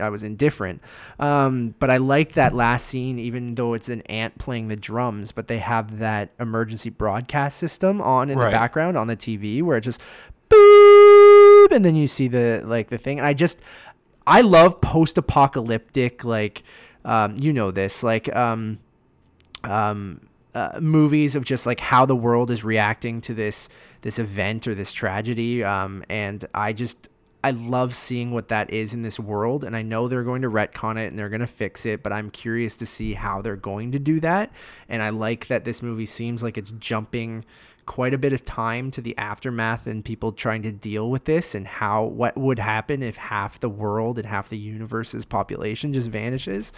I was indifferent. Um, but I liked that last scene, even though it's an ant playing the drums. But they have that emergency broadcast system on in Right. the background on the TV, where it just boop, and then you see the like the thing. And I just I love post apocalyptic like um, you know this like um, um, uh, movies of just like how the world is reacting to this this event or this tragedy um, and i just i love seeing what that is in this world and i know they're going to retcon it and they're going to fix it but i'm curious to see how they're going to do that and i like that this movie seems like it's jumping quite a bit of time to the aftermath and people trying to deal with this and how what would happen if half the world and half the universe's population just vanishes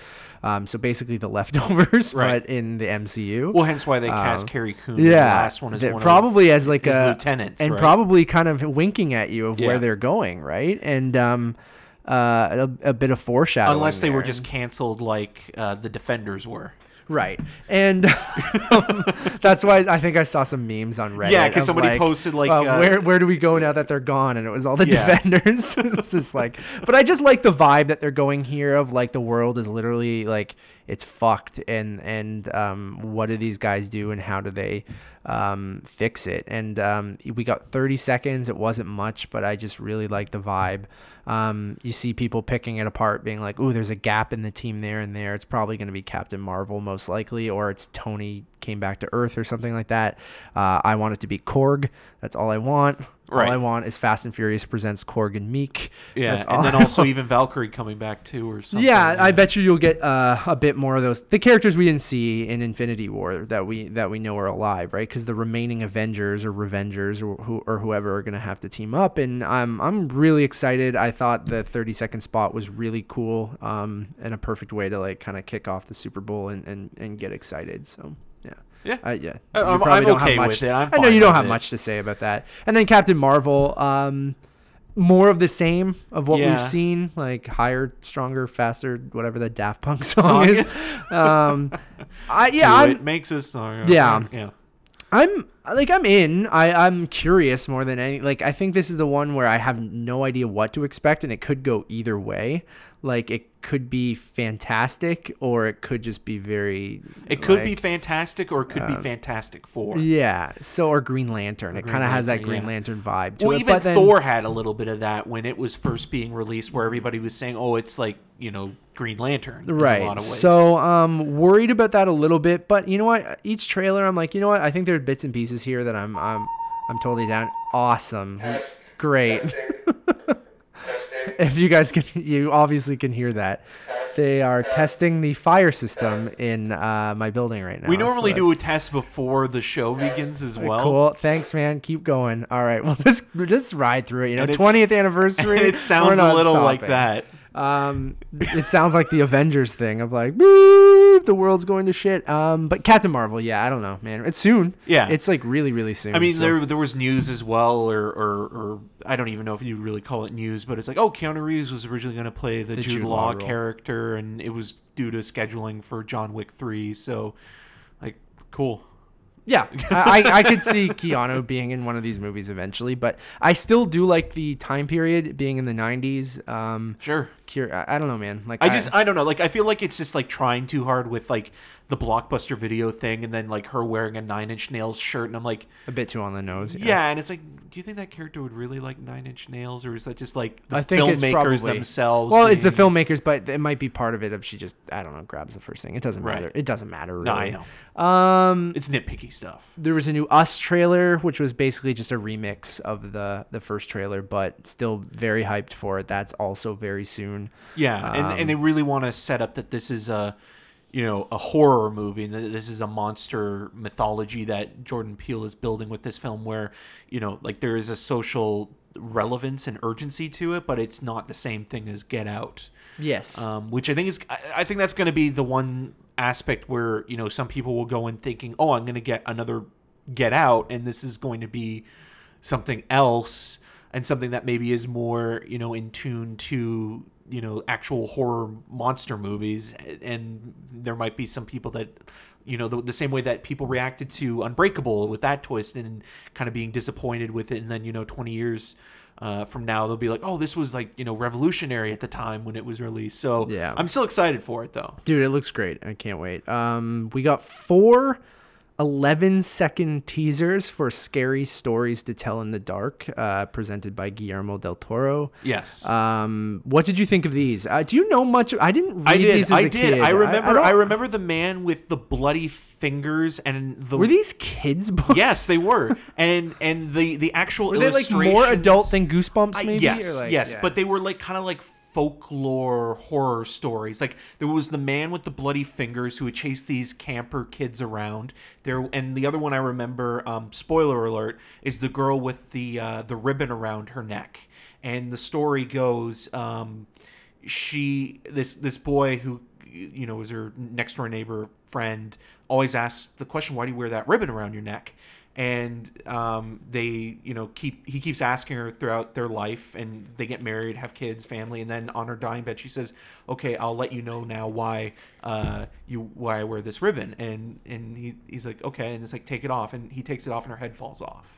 um, so basically the leftovers Right. but in the mcu well, hence why they cast Um, Carrie Coon. in the yeah, last one is one probably as like a lieutenant, and right? probably kind of winking at you of Yeah. where they're going, right? And um, uh, a, a bit of of, foreshadowing. unless they were just canceled like uh, the Defenders were. Right, and um, that's why I think I saw some memes on Reddit. Yeah, because somebody posted, like, uh, uh, where where do we go now that they're gone? And it was all the Yeah. defenders. it's just like, but I just like the vibe that they're going here of like the world is literally like it's fucked, and and um, what do these guys do, and how do they um, fix it? And um, we got 30 seconds. It wasn't much, but I just really like the vibe. Um, you see people picking it apart, being like, "Ooh, there's a gap in the team there and there. It's probably going to be Captain Marvel most likely, or it's Tony came back to Earth or something like that." Uh, I want it to be Korg. That's all I want. Right. All I want is Fast and Furious presents Korg and Miek. Yeah, That's and then I also want. even Valkyrie coming back too, or something. Yeah, I bet you you'll get uh, a bit more of those. The characters we didn't see in Infinity War that we that we know are alive, right? Because the remaining Avengers or Revengers or who or whoever are gonna have to team up, and I'm I'm really excited. I thought the 30 second spot was really cool, um, and a perfect way to like kind of kick off the Super Bowl and and, and get excited. So yeah. Uh, yeah. You I'm- I'm okay with it. I know you don't have it. much to say about that. And then Captain Marvel, um, more of the same of what Yeah. we've seen, like higher, stronger, faster, whatever the Daft Punk song, Song is. is. um, I yeah, it makes us. Uh, Yeah. yeah. I'm like I'm in. I I'm curious more than any. Like I think this is the one where I have no idea what to expect, and it could go either way. Like it could be fantastic, or it could just be very. It could be fantastic, or it could be um, Fantastic Four. Yeah. So or Green Lantern. it kind of has that Green yeah. Lantern vibe to Well, it. even but then, Thor had a little bit of that when it was first being released, where everybody was saying, "Oh, it's like you know Green Lantern." in a lot Right. of ways. So um worried about that a little bit, but you know what? Each trailer I'm like, you know what? I think there are bits and pieces here that I'm I'm I'm totally down. Awesome. Great. if you guys can, you obviously can hear that. They are testing the fire system in uh, my building right now. We so normally do a test before the show begins as well. Cool. Thanks, man. Keep going. All right. Well, just just ride through it. You know, twentieth anniversary. It sounds a little like that. Um, it sounds like the Avengers thing of like, the world's going to shit. Um, but Captain Marvel, yeah, I don't know, man. It's soon. Yeah. It's like really, really soon. I mean, so- there there was news as well, or, or or I don't even know if you really call it news, but it's like, oh, Keanu Reeves was originally going to play the, The Jude, Jude Law, Law character, and it was due to scheduling for John Wick three. So, like, cool. Yeah, I, I I could see Keanu being in one of these movies eventually, but I still do like the time period being in the '90s. Um, Sure. cur- I, I don't know, man. Like I just I don't know. Like I feel like it's just like trying too hard with like the blockbuster video thing, and then like her wearing a Nine Inch Nails shirt, and I'm like, a bit too on the nose. yeah. and it's like, do you think that character would really like Nine Inch Nails, or is that just like the I think it's filmmakers probably themselves? Well, it's the filmmakers, but it might be part of it if she just I don't know grabs the first thing. It doesn't Right. matter. It doesn't matter. Really. No, I know. Um, It's nitpicky stuff. there was a new Us trailer, which was basically just a remix of the the first trailer, but still very hyped for it. That's also very soon. Yeah, and, Um, and they really want to set up that this is a, you know, a horror movie, and that this is a monster mythology that Jordan Peele is building with this film, where, you know, like there is a social relevance and urgency to it, but it's not the same thing as Get Out, Yes. um, which I think is, I, I think that's going to be the one aspect where you know some people will go in thinking, oh, I'm going to get another Get Out, and this is going to be something else and something that maybe is more you know in tune to you know actual horror monster movies and there might be some people that you know the, the same way that people reacted to unbreakable with that twist and kind of being disappointed with it and then you know 20 years uh, from now they'll be like oh this was like you know revolutionary at the time when it was released so Yeah. i'm still excited for it though Dude, it looks great. I can't wait. Um, we got four 11 second teasers for scary stories to tell in the dark, uh, presented by Guillermo del Toro. yes Um, what did you think of these? Uh, do you know much? I didn't read I did. these as I a did. kid. I remember. don't- I, remember the man with the bloody fingers and the. Were these kids' books? Yes, they were, and and the the actual Were they like more adult than Goosebumps? I- Maybe. yes, like- yes, yeah. but they were like kind of like folklore horror stories. Like there was the man with the bloody fingers who would chase these camper kids around. There and the other one I remember, um, spoiler alert, is the girl with the uh, the ribbon around her neck. And the story goes, um, she this this boy who you know was her next door neighbor friend always asks the question, "Why do you wear that ribbon around your neck?" And um, they you know keep he keeps asking her throughout their life and they get married have kids family and then on her dying bed she says okay i'll let you know now why uh, you why i wear this ribbon and and he, he's like okay and it's like take it off and he takes it off and her head falls off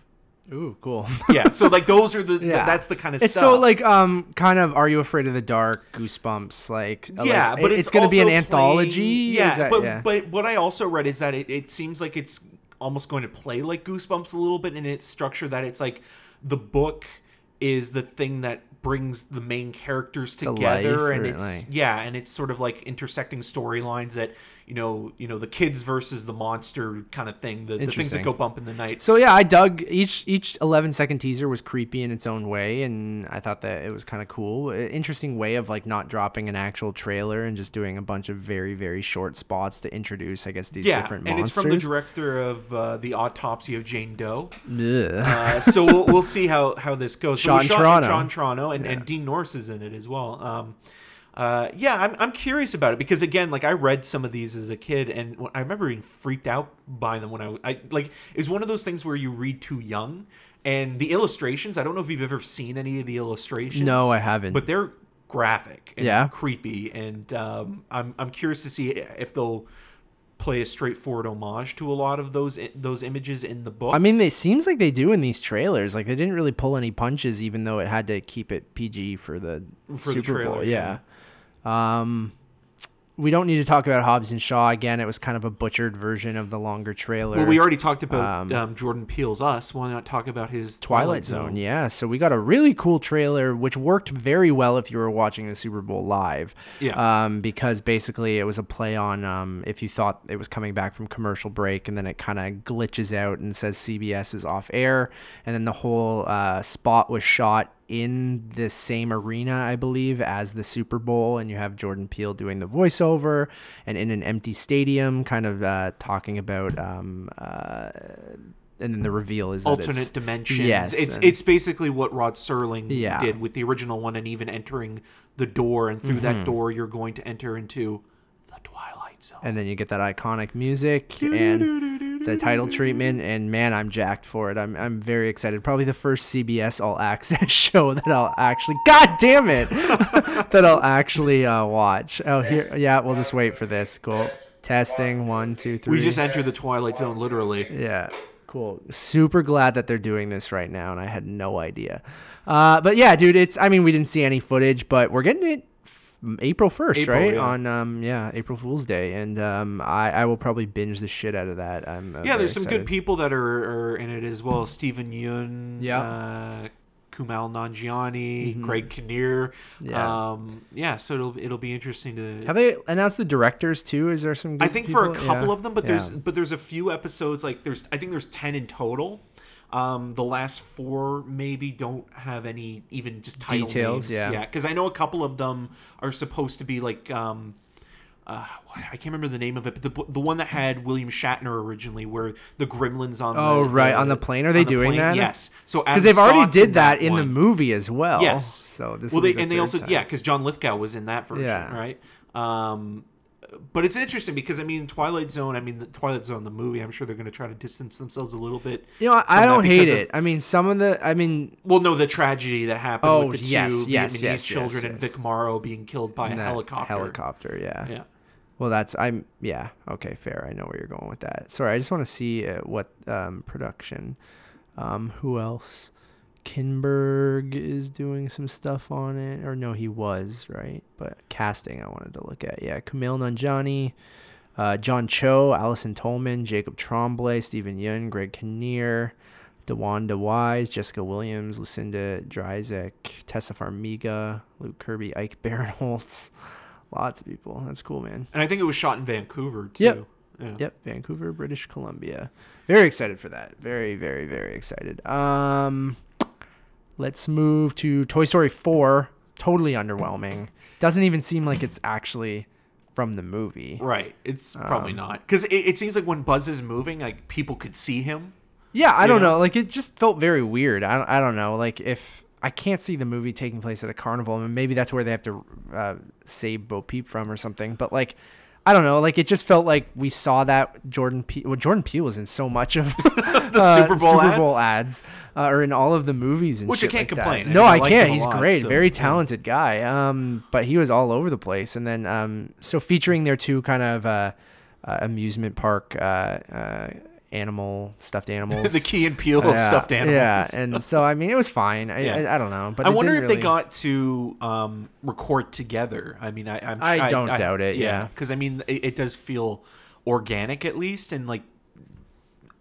Ooh, cool. yeah so like those are the Yeah. that's the kind of It's stuff so like um kind of Are You Afraid of the Dark? Goosebumps, like uh, yeah, like, but it- it's, gonna be an also anthology. playing- Yeah, that- but yeah. but what I also read is that it, it seems like it's almost going to play like Goosebumps a little bit in its structure. That it's like the book is the thing that brings the main characters To together, life, and it's like- yeah, and it's sort of like intersecting storylines that you know you know the kids versus the monster kind of thing. The, the things that go bump in the night. So yeah, I dug each each 11 second teaser was creepy in its own way, and I thought that it was kind of cool. Interesting way of like not dropping an actual trailer and just doing a bunch of very very short spots to introduce, I guess, these yeah, different and monsters. And it's from the director of uh, the Autopsy of Jane Doe. Uh, so we'll, we'll see how, how this goes. Sean Toronto. Sean Toronto, and, and Dean Norris is in it as well. Um, uh, yeah, I'm, I'm curious about it because again, like I read some of these as a kid, and I remember being freaked out by them when I, I like. It's one of those things where you read too young, and the illustrations. I don't know if you've ever seen any of the illustrations. No, I haven't. But they're graphic and Yeah. creepy, and um, I'm I'm curious to see if they'll play a straightforward homage to a lot of those those images in the book. I mean, it seems like they do in these trailers. Like they didn't really pull any punches, even though it had to keep it PG for the For the Super Bowl. trailer, Yeah. Um, we don't need to talk about Hobbs and Shaw again. It was kind of a butchered version of the longer trailer. Well, we already talked about Um, um, Jordan Peele's Us. Why not talk about his Twilight Zone, yeah. So we got a really cool trailer, which worked very well if you were watching the Super Bowl live. Yeah. Um, because basically it was a play on um, if you thought it was coming back from commercial break, and then it kind of glitches out and says CBS is off air, and then the whole uh, spot was shot in the same arena, I believe, as the Super Bowl, and you have Jordan Peele doing the voiceover, and in an empty stadium, kind of uh, talking about. Um, uh, and then the reveal is alternate dimensions. Yes, it's and- it's basically what Rod Serling Yeah. did with the original one, and even entering the door, and through Mm-hmm. that door, you're going to enter into the Twilight. And then you get that iconic music and the title treatment and man i'm jacked for it. I'm, I'm very excited. Probably the first cbs all access show that i'll actually god damn it that i'll actually uh, watch. Oh here yeah we'll just wait for this. Cool. Testing one two three. we just entered the Twilight Zone, literally. yeah cool. Super glad that they're doing this right now and i had no idea. Uh, but yeah dude it's i mean we didn't see any footage but we're getting it april 1st April, right yeah. on um yeah april fool's day and um i i will probably binge the shit out of that i'm uh, Yeah, there's some good people that are, are in it as well. Steven Yeun, Yeah. uh, Kumail Nanjiani, Greg Kinnear. Mm-hmm. Yeah. Um, yeah, so it'll it'll be interesting to. have they announced the directors too is there some good I think for a couple Yeah. of them, but Yeah. there's but there's a few episodes like there's I think there's ten in total. Um, the last four maybe don't have any even just title Details, names. yeah. yeah, because I know a couple of them are supposed to be like um, uh, I can't remember the name of it, but the the one that had William Shatner originally, where the Gremlins on Oh, the, right, on the plane. Are they the doing plane, that? Yes, so because they've already Scott's in did that, in the movie as well Yes. so this well, they the and they also time. yeah, because John Lithgow was in that version, Yeah. right? Um, but it's interesting because I mean, Twilight Zone. I mean, the Twilight Zone, the movie. I'm sure they're going to try to distance themselves a little bit. you know i, I don't hate of- it i mean some of the i mean Well, no, the tragedy that happened Oh, with the two yes, yes, Vietnamese yes, children and. Vic Morrow being killed by a helicopter. helicopter yeah Yeah. Well, that's I'm yeah okay fair. I know where you're going with that. Sorry, I just want to see uh, what um, production. Um, who else? Kinberg is doing some stuff on it, or no, he was right. But casting, I wanted to look at. Yeah, Kumail Nanjiani, uh, John Cho, Allison Tolman, Jacob Tremblay, Steven Yeun, Greg Kinnear, DeWanda Wise, Jessica Williams, Lucinda Dryzek, Taissa Farmiga, Luke Kirby, Ike Barinholtz. Lots of people. That's cool, man. And I think it was shot in Vancouver too. Yep. Yeah. Yep, Vancouver, British Columbia. Very excited for that. Very, very, very excited. Um, let's move to Toy Story 4. Totally underwhelming. Doesn't even seem like it's actually from the movie. Right. It's probably Um, not because it, it seems like when Buzz is moving, like people could see him. Yeah, I don't know? know. Like it just felt very weird. I don't, I don't know. Like if I can't see the movie taking place at a carnival, and maybe that's where they have to uh, save Bo Peep from or something. But like, I don't know. Like it just felt like we saw that Jordan Peele. Well, Jordan Peele was in so much of the Super Bowl Super Bowl ads? ads, uh, or in all of the movies and Which I shit can't like complain. That. I No, mean, I I, can't. He's lot, great, so, very yeah. talented guy. Um, but he was all over the place, and then um, so featuring their two kind of uh, uh, amusement park uh, uh, animal stuffed animals. the Key and Peele Yeah, stuffed animals. Yeah, and so I mean, it was fine. I Yeah. I, I don't know, but I wonder if didn't they got to um, record together. I mean, I, I'm, I don't doubt it, yeah. because I mean, it, it does feel organic at least, and like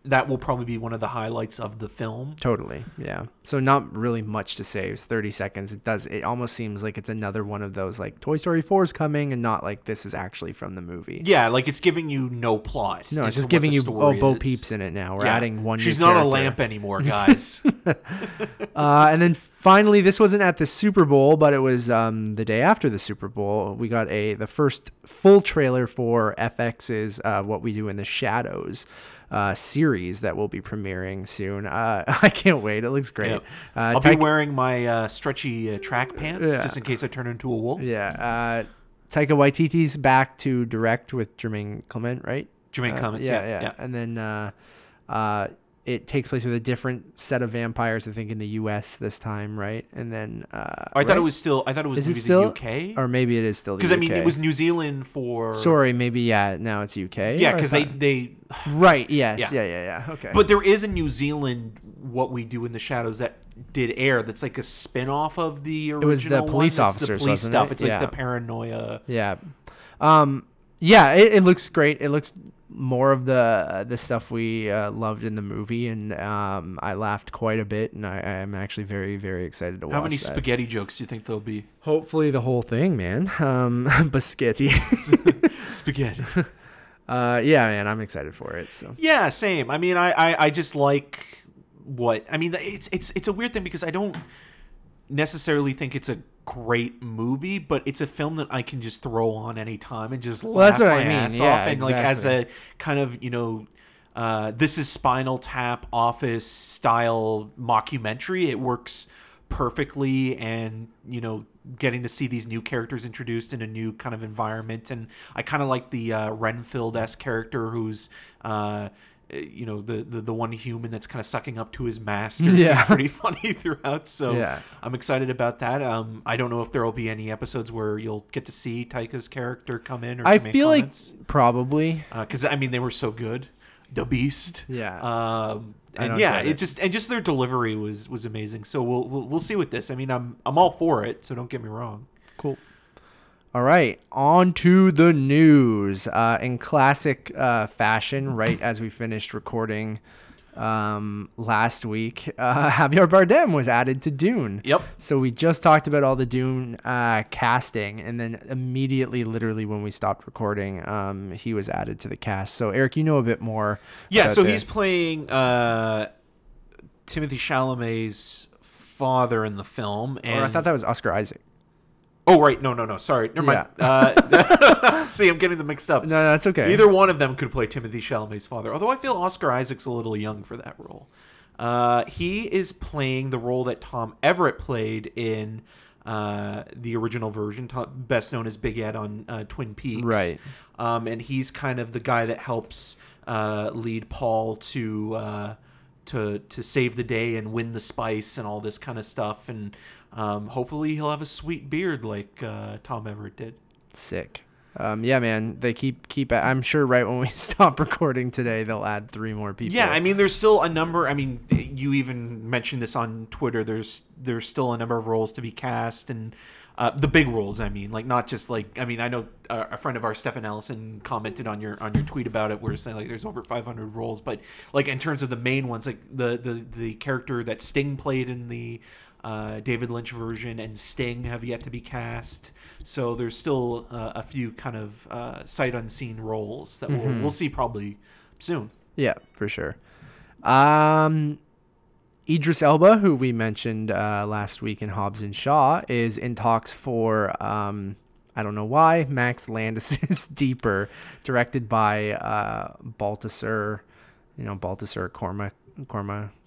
that will probably be one of the highlights of the film. Totally, yeah. So not really much to say. It's thirty seconds. It does. It almost seems like it's another one of those like Toy Story Four is coming, and not like this is actually from the movie. Yeah, like it's giving you no plot. No, it's just giving you oh Bo is. Peep's in it now. We're Yeah. adding one. She's not a lamp anymore, guys. Uh, and then finally, this wasn't at the Super Bowl, but it was um, the day after the Super Bowl. We got a the first full trailer for FX's uh, "What We Do in the Shadows" uh, series that will be premiering soon. Uh, I can't wait. It looks great. Yep. Uh, I'll be wearing my uh, stretchy uh, track pants Yeah. just in case I turn into a wolf. yeah. Uh, Taika Waititi's back to direct with Jermaine Clement, right? Jermaine Clements, yeah, yeah, yeah, yeah. And then uh, uh, it takes place with a different set of vampires, I think, in the U.S. this time, right? And then uh, I thought it was still. I thought it was it maybe still- the UK. or maybe it is still Because I mean, it was New Zealand for. Sorry, maybe yeah. Now it's UK. Yeah, because they they. right. Yes. Yeah. Yeah. Yeah. Yeah. Okay. But there is a New Zealand what we do in the shadows that did air. That's like a spin off of the original. It was the police That's officers, the police stuff. it? It's like Yeah. the paranoia. yeah, um, yeah. It, it looks great. It looks more of the uh, the stuff we uh, loved in the movie, and um, I laughed quite a bit, and I, I'm actually very very excited to watch. How many that. spaghetti jokes do you think there'll be? Hopefully the whole thing, man. Um, biscotti. Spaghetti. uh, yeah, man. I'm excited for it. So Yeah, same. I mean, I, I, I just like what I mean. It's it's it's a weird thing because I don't necessarily think it's a great movie, but it's a film that I can just throw on anytime and just Well, laugh that's what my I mean. ass Yeah, off. And like as a kind of you know. Uh, this is Spinal Tap Office style mockumentary. It works perfectly, and you know, getting to see these new characters introduced in a new kind of environment, and I kind of like the uh, Renfield s character who's. Uh, you know the, the the one human that's kind of sucking up to his master Yeah. pretty funny throughout so Yeah. i'm excited about that um i don't know if there will be any episodes where you'll get to see taika's character come in or I feel comments like probably. because I mean they were so good. The Beast, Yeah. um, and yeah, it. it. just and just their delivery was was amazing. So we'll, we'll we'll see with this. I mean, I'm I'm all for it. So don't get me wrong. Cool. All right, on to the news. Uh, in classic uh, fashion, right as we finished recording um, last week, uh, Javier Bardem was added to Dune. Yep. So we just talked about all the Dune uh, casting, and then immediately, literally when we stopped recording, um, he was added to the cast. So Eric, you know a bit more. Yeah. So the- he's playing uh, Timothée Chalamet's father in the film, and Or I thought that was Oscar Isaac. Oh right, no no no, sorry, never mind. Uh, see, I'm getting them mixed up. No, no, that's okay. Either one of them could play Timothée Chalamet's father, although I feel Oscar Isaac's a little young for that role. Uh, he is playing the role that Tom Everett played in uh, the original version, Tom, best known as Big Ed on uh, Twin Peaks. Right. Um, and he's kind of the guy that helps uh, lead Paul to uh, to to save the day and win the spice and all this kind of stuff. And um, hopefully he'll have a sweet beard like uh, Tom Everett did. Sick. Um, yeah, man. They keep keep. I'm sure right when we stop recording today, they'll add three more people. Yeah, I mean, there's still a number. I mean, you even mentioned this on Twitter. There's there's still a number of roles to be cast, and uh, the big roles. I mean, like not just like. I mean, I know a friend of ours, Stefan Ellison, commented on your on your tweet about it, where it's saying like there's over 500 roles, but like in terms of the main ones, like the the the character that Sting played in the uh, David Lynch version and Sting have yet to be cast. So there's still uh, a few kind of uh, sight unseen roles that we'll, we'll see probably soon. Yeah, for sure. Um, Idris Elba, who we mentioned uh, last week in Hobbs and Shaw, is in talks for um, I don't know why Max Landis's Deeper, directed by uh, Baltasar, you know Baltasar Cormac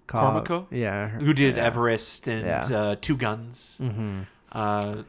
Cormac. Cormaco? Yeah. who did yeah. Everest and Yeah. uh, Two Guns. Mm-hmm. Uh,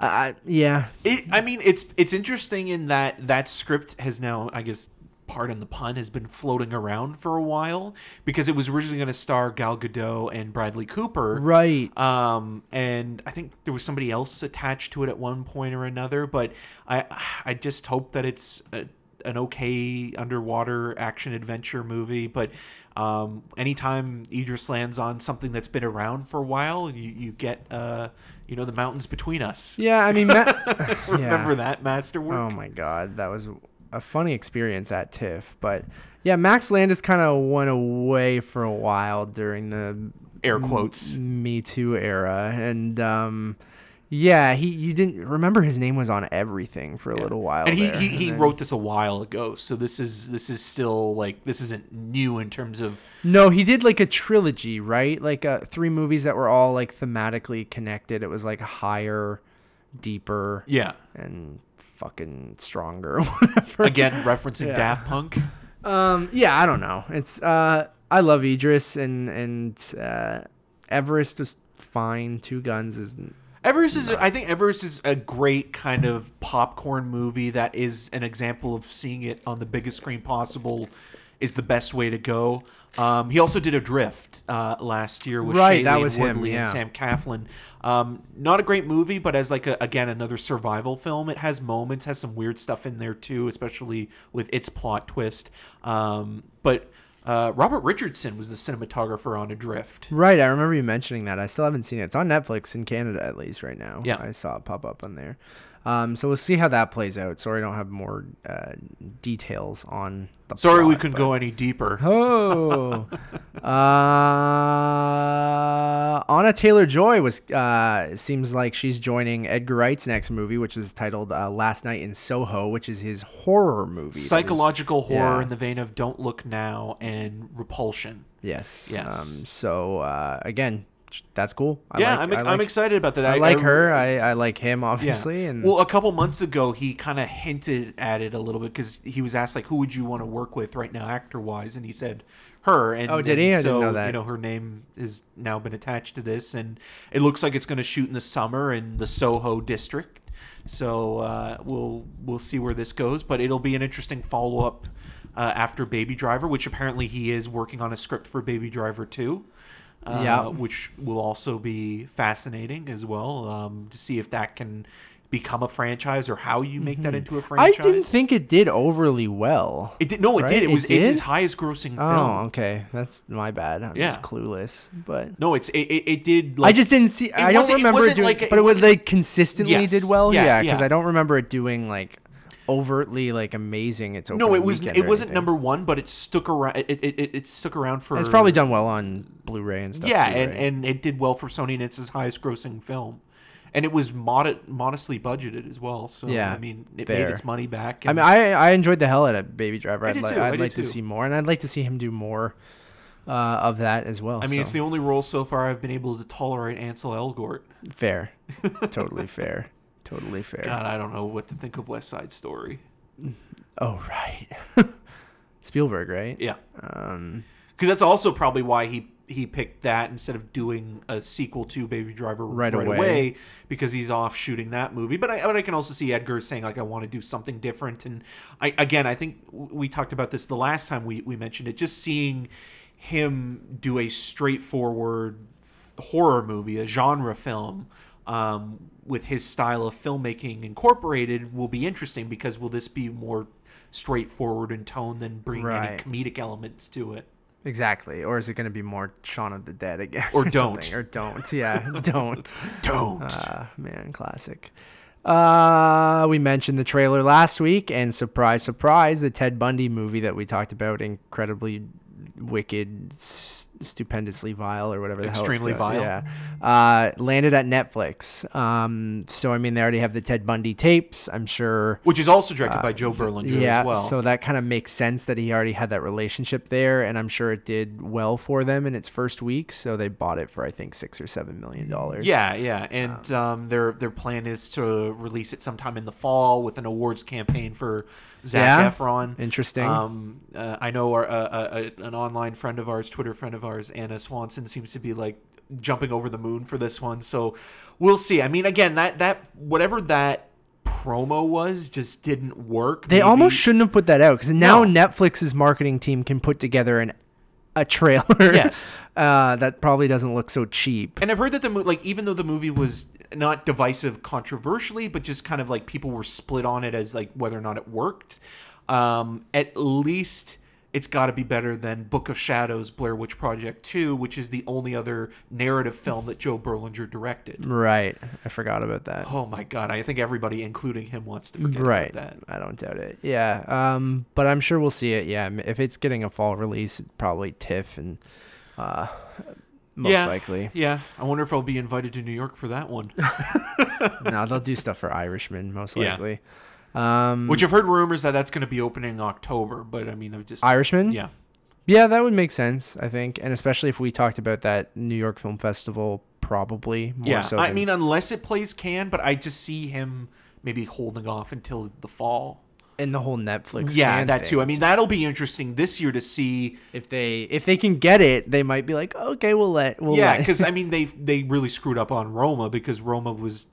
Uh, yeah. it, I mean, it's it's interesting in that that script has now, I guess, pardon the pun, has been floating around for a while because it was originally going to star Gal Gadot and Bradley Cooper. Right. Um, and I think there was somebody else attached to it at one point or another, but I I just hope that it's a, an okay underwater action adventure movie. But um, anytime Idris lands on something that's been around for a while, you, you get uh, you know the mountains between us. yeah. I mean, Ma- Remember yeah. that masterwork? Oh my god, that was a funny experience at TIFF. But yeah, Max Landis kind of went away for a while during the Air quotes. Me Too era, and um, yeah, he you didn't remember his name was on everything for a little while. and he, there, he, he then- wrote this a while ago, so this is this is still like this isn't new in terms of No, he did like a trilogy, right? Like uh, three movies that were all like thematically connected. It was like higher, deeper, yeah. and fucking stronger. Whatever. Again, referencing Yeah. Daft Punk. Um, yeah, I don't know. It's uh, I love Idris and and uh, Everest was fine. Two Guns is Everest is, I think Everest is a great kind of popcorn movie that is an example of seeing it on the biggest screen possible is the best way to go. Um, he also did Adrift uh, last year with Right, that Shailene was him, Woodley yeah. and Sam Claflin. Um, not a great movie, but as like a, again another survival film, it has moments, has some weird stuff in there too, especially with its plot twist. Um, but uh, Robert Richardson was the cinematographer on Adrift. right. I remember you mentioning that. I still haven't seen it. It's on Netflix in Canada at least right now. Yeah. I saw it pop up on there. Um, so we'll see how that plays out. Sorry, I don't have more uh, details on. The Sorry, we plot, couldn't but- go any deeper. Oh, uh, Anya Taylor-Joy was. Uh, seems like she's joining Edgar Wright's next movie, which is titled uh, "Last Night in Soho," which is his horror movie. that was- psychological horror yeah. in the vein of Don't Look Now and Repulsion. Yes. Yes. Um, so uh, again, that's cool. I yeah, like, I'm, I I'm excited about that. I I, like her. I, I like him, Yeah. obviously. And well, a couple months ago, he kind of hinted at it a little bit because he was asked like, "Who would you want to work with right now, actor wise?" And he said her. And Oh, did he? I didn't so, know that. You know, her name has now been attached to this, and it looks like it's going to shoot in the summer in the Soho district. So uh, we'll we'll see where this goes, but it'll be an interesting follow up uh, after Baby Driver, which apparently he is working on a script for Baby Driver two. Uh, Yeah. which will also be fascinating as well um, to see if that can become a franchise or how you make that into a Mm-hmm. I didn't think it did overly well. it did. No, it right? did. It It was. It's his highest grossing Oh, film. okay. That's my bad. I'm Yeah. just clueless. But No, it's it. It, it did. Like, I just didn't see. I don't remember it, doing, like a- but it was like consistently Yes. did well. Yeah, Yeah, because yeah. I don't remember it doing like overtly like amazing. It's No, it was. It wasn't number one, but it stuck around. It, it, it, it stuck around for. It's probably done well on Blu-ray and stuff. Yeah, too, and, right? and it did well for Sony, and it's his highest grossing film. And it was mod- modestly budgeted as well. So Yeah, I mean, it fair. made its money back. I mean, I I enjoyed the hell out of Baby Driver. I I'd, did li- too, I I'd did like to see more, and I'd like to see him do more uh, of that as well. I mean, so. it's the only role so far I've been able to tolerate Ansel Elgort. fair, totally fair, totally fair. God, I don't know what to think of West Side Story. Oh right, Spielberg, right? Yeah, Um, because that's also probably why he he picked that instead of doing a sequel to Baby Driver Right right, away. away. because he's off shooting that movie. But I but I can also see Edgar saying like I want to do something different. And I again I think we talked about this the last time we we mentioned it. Just seeing him do a straightforward horror movie, a genre film. Um, with his style of filmmaking incorporated will be interesting because will this be more straightforward in tone than bring Right. any comedic elements to it exactly. Or is it going to be more Shaun of the Dead again? Or don't. something? Or don't. Yeah, don't. don't Uh, man, classic. Uh, we mentioned the trailer last week, and surprise, surprise, the Ted Bundy movie that we talked about, incredibly wicked, stupendously vile, or whatever the Extremely hell. vile. Yeah. Uh, landed at Netflix. Um, so I mean, they already have the Ted Bundy tapes. I'm sure. which is also directed by Joe Berlinger Uh, Yeah, as well. so that kind of makes sense that he already had that relationship there, and I'm sure it did well for them in its first week. So they bought it for I think six or seven million dollars. yeah, yeah, and um, their their plan is to release it sometime in the fall with an awards campaign for Zach Yeah? Efron. Interesting. Um, uh, I know our, uh, uh, uh, an online friend of ours, Twitter friend of ours, Anna Swanson, seems to be like jumping over the moon for this one. So we'll see. I mean, again, that that whatever that promo was just didn't work. They Maybe- almost shouldn't have put that out because now No. Netflix's marketing team can put together an a trailer. Yes. uh, that probably doesn't look so cheap. And I've heard that the movie, like, even though the movie was not divisive controversially, but just kind of like people were split on it as like whether or not it worked. Um, at least it's got to be better than Book of Shadows, Blair Witch Project Two, which is the only other narrative film that Joe Berlinger directed. Right. I forgot about that. Oh my god, I think everybody, including him, wants to forget right. about that. I don't doubt it. Yeah. Um, but I'm sure we'll see it. Yeah. If it's getting a fall release, probably TIFF and uh, most Yeah. likely. Yeah, I wonder if I'll be invited to New York for that one. no, they'll do stuff for Irishmen most Yeah. likely. Um, Which I've heard rumors that that's going to be opening in October, but I mean, I've just Irishman? yeah. Yeah, that would make sense, I think, and especially if we talked about that New York Film Festival, probably more Yeah, so. I mean, unless it plays can, but I just see him maybe holding off until the fall. And the whole Netflix. yeah, that too. I mean, that'll be interesting this year to see. if they if they can get it, they might be like, okay, we'll let. We'll yeah, because I mean, they they really screwed up on Roma because Roma was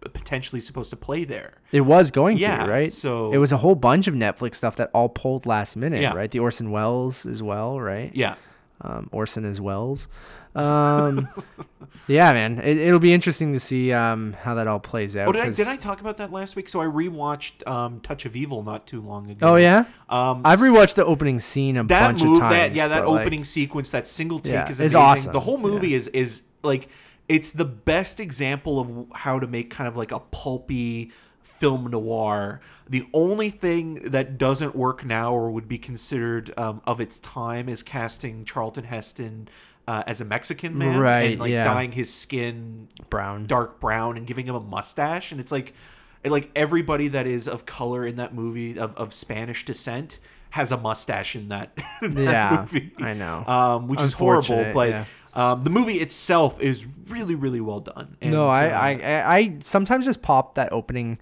potentially supposed to play there. it was going Yeah, to, right? so- it was a whole bunch of Netflix stuff that all pulled last minute, Yeah. right? The Orson Welles as well, right? Yeah, um, Orson as Wells. Um, yeah, man, it, it'll be interesting to see um, how that all plays out. Oh, did I, did I talk about that last week? So I rewatched um, Touch of Evil not too long ago. Oh yeah, Um, I've rewatched the opening scene a that bunch move, of times. that yeah, that but, like, opening sequence, that single take Yeah, is awesome. The whole movie is is like it's the best example of how to make kind of like a pulpy film noir. The only thing that doesn't work now or would be considered um, of its time is casting Charlton Heston uh, as a Mexican man Right, and like yeah. dyeing his skin brown. dark brown and giving him a mustache and it's like like everybody that is of color in that movie of, of spanish descent has a mustache in that, in that Yeah, movie. I know. um, which is horrible. But yeah. um, the movie itself is really, really well done. And, no, I, uh, I, I, I sometimes just pop that opening,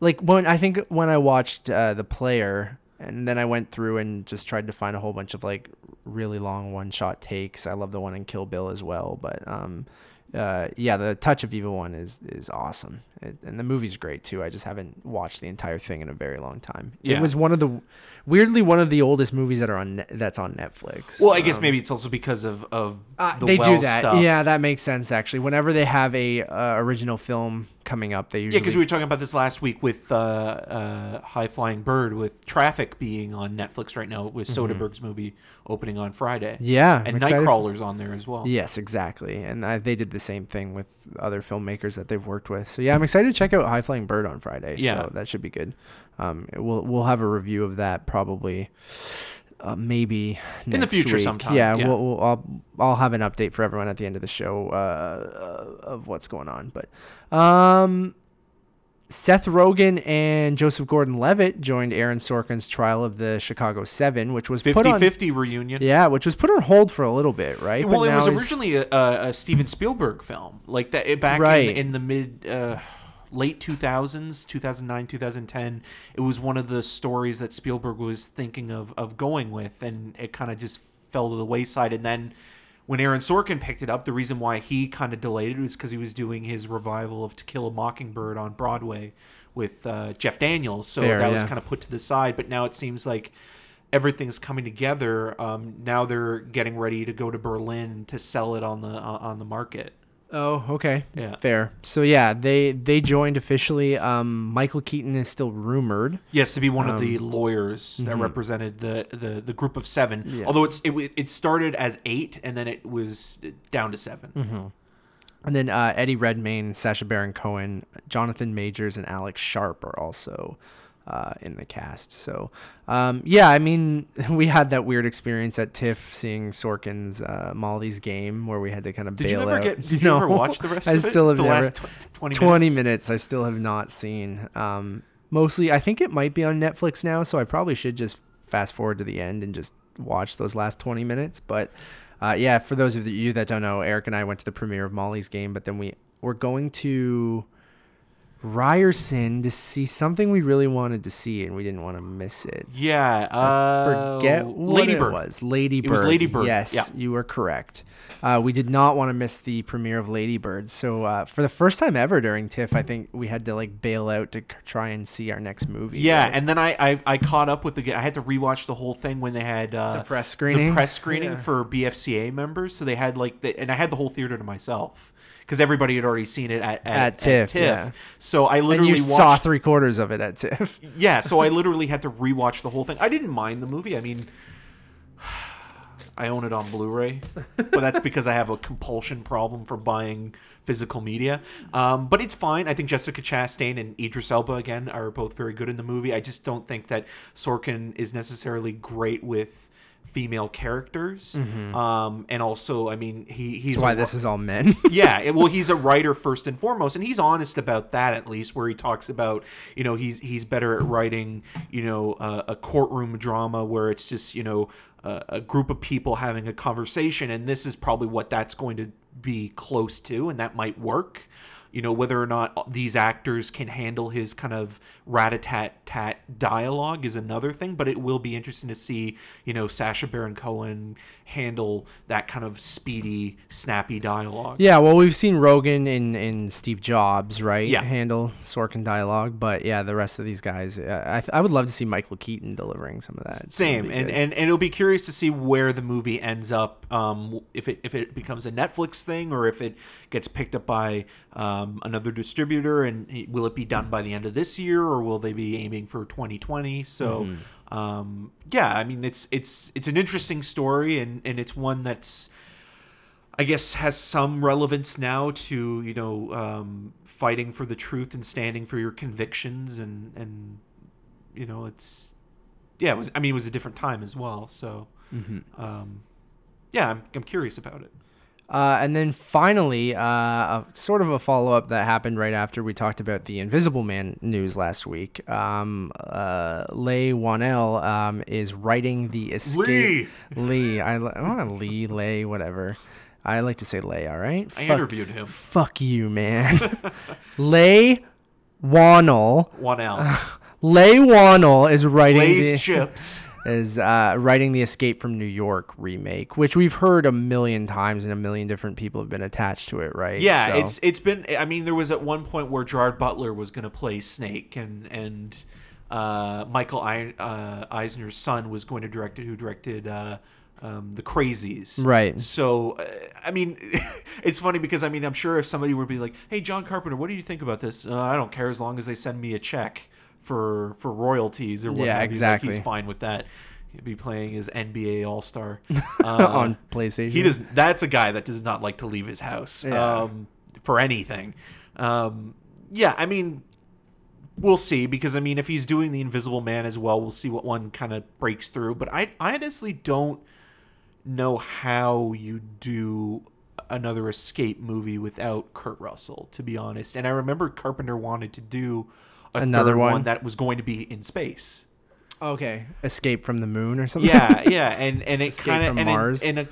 like when I think when I watched uh, the player, and then I went through and just tried to find a whole bunch of like really long one shot takes. I love the one in Kill Bill as well, but um, uh, yeah, the Touch of Evil one is is awesome, it, and the movie's great too. I just haven't watched the entire thing in a very long time. Yeah. It was one of the weirdly one of the oldest movies that are on that's on Netflix. well, I guess Um, maybe it's also because of of uh, the they well do that. stuff. Yeah, that makes sense actually. Whenever they have a uh, original film coming up, they Yeah, because we were talking about this last week with uh, uh, High Flying Bird, with Traffic being on Netflix right now, with Soderbergh's movie opening on Friday. Mm-hmm. yeah, and for- Nightcrawler's on there as well. Yes, exactly, and I, they did the same thing with other filmmakers that they've worked with. So yeah, I'm excited to check out High Flying Bird on Friday. Yeah. so that should be good. Um, we'll we'll have a review of that probably. Uh, maybe In the future week. sometime, Yeah, yeah. We'll, we'll I'll I'll have an update for everyone at the end of the show uh, of what's going on. But um, Seth Rogen and Joseph Gordon-Levitt joined Aaron Sorkin's trial of the Chicago Seven, which was put on 50-50 reunion. yeah, which was put on hold for a little bit, right? Well, But it was originally a, a, a Steven Spielberg film, like that back Right. in, in the mid uh, late 2000s, 2009, 2010. It was one of the stories that Spielberg was thinking of of going with, and it kind of just fell to the wayside. And then when Aaron Sorkin picked it up, the reason why he kind of delayed it was because he was doing his revival of To Kill a Mockingbird on Broadway with uh, Jeff Daniels, so Fair, that was kind of put to the side. But now it seems like everything's coming together. Um, now they're getting ready to go to Berlin to sell it on the uh, on the market. Oh, okay. Yeah. Fair. So yeah, they they joined officially. Um, Michael Keaton is still rumored. Yes, to be one of Um, the lawyers that mhm. represented the, the the group of seven. Yeah. Although it's it, it started as eight and then it was down to 7 Mm-hmm. And then uh, Eddie Redmayne, Sacha Baron Cohen, Jonathan Majors, and Alex Sharp are also uh, in the cast. So um, yeah, I mean, we had that weird experience at TIFF seeing Sorkin's uh, Molly's game where we had to kind of Did bail you ever out. get? Did you ever watch the rest I of it? still have the never. last tw- twenty 20 minutes. minutes I still have not seen. Um, mostly, I think it might be on Netflix now, so I probably should just fast forward to the end and just watch those last 20 minutes. But uh, yeah, for those of you that don't know, Eric and I went to the premiere of Molly's game, but then we were going to Ryerson to see something we really wanted to see, and we didn't want to miss it. Yeah, I uh, forget what Lady it Bird. was. Lady Bird. was Lady Bird, Yes, yeah. you were correct. Uh, we did not want to miss the premiere of Lady Bird. So uh, for the first time ever during TIFF, I think we had to like bail out to try and see our next movie. Yeah, right? and then I, I I caught up with the. I had to rewatch the whole thing when they had uh, the press screening. the press screening Yeah. for BFCA members. So they had like the, and I had the whole theater to myself because everybody had already seen it at at, At TIFF, yeah. So I literally you watched. saw three quarters of it at TIFF. yeah, so I literally had to rewatch the whole thing. I didn't mind the movie. I mean. I own it on Blu-ray, but that's because I have a compulsion problem for buying physical media. Um, but it's fine. I think Jessica Chastain and Idris Elba again are both very good in the movie. I just don't think that Sorkin is necessarily great with female characters. Um, and also, I mean, he he's That's why a- this is all men. yeah it- well he's a writer first and foremost and he's honest about that at least where he talks about you know he's he's better at writing you know uh, a courtroom drama where it's just you know a, a group of people having a conversation and this is probably what that's going to be close to and that might work you know whether or not these actors can handle his kind of rat-a-tat-tat dialogue is another thing but it will be interesting to see you know Sacha Baron Cohen handle that kind of speedy snappy dialogue yeah, well, we've seen Rogen in, in Steve Jobs, right? Yeah. Handle Sorkin dialogue. But yeah, the rest of these guys, uh, I, I would love to see Michael Keaton delivering some of that. Same, and, good. and and it'll be curious to see where the movie ends up. Um, if it if it becomes a Netflix thing or if it gets picked up by um, another distributor, and will it be done by the end of this year or will they be aiming for 2020? So, Mm-hmm. um, yeah, I mean it's it's it's an interesting story, and and it's one that's I guess has some relevance now to you know um, fighting for the truth and standing for your convictions and and you know it's yeah it was I mean it was a different time as well so Mhm. um, yeah I'm, I'm curious about it Uh, and then finally, uh, a, sort of a follow up that happened right after we talked about the Invisible Man news last week. Um, uh, Leigh Whannell um, is writing the escape. Lee. Lee. I, I want Lee, Lay, whatever. I like to say Lay, all right? I Fuck- interviewed him. Fuck you, man. Leigh Whannell. One L. Leigh Whannell is writing Lay's the, chips. Is uh, writing the Escape from New York remake, which we've heard a million times and a million different people have been attached to it, right? Yeah, So- it's it's been. I mean, there was at one point where Gerard Butler was going to play Snake, and and uh, Michael I, uh, Eisner's son was going to direct it, who directed uh, um, the Crazies. Right. So, uh, I mean, it's funny because I mean, I'm sure if somebody would be like, "Hey, John Carpenter, what do you think about this?" Uh, I don't care as long as they send me a check for for royalties or what Yeah, have you. Like, exactly. he's fine with that. He'd be playing his NBA All Star on PlayStation. he does. That's a guy that does not like to leave his house Yeah. um, for anything. Um, yeah, I mean, we'll see because I mean, if he's doing the Invisible Man as well, we'll see what one kind of breaks through. But I, I honestly don't know how you do another escape movie without Kurt Russell, to be honest. And I remember Carpenter wanted to do a Another third one? that was going to be in space. Okay. Escape from the Moon or something? yeah, yeah, and and it Escape kind of from and Mars. in, in a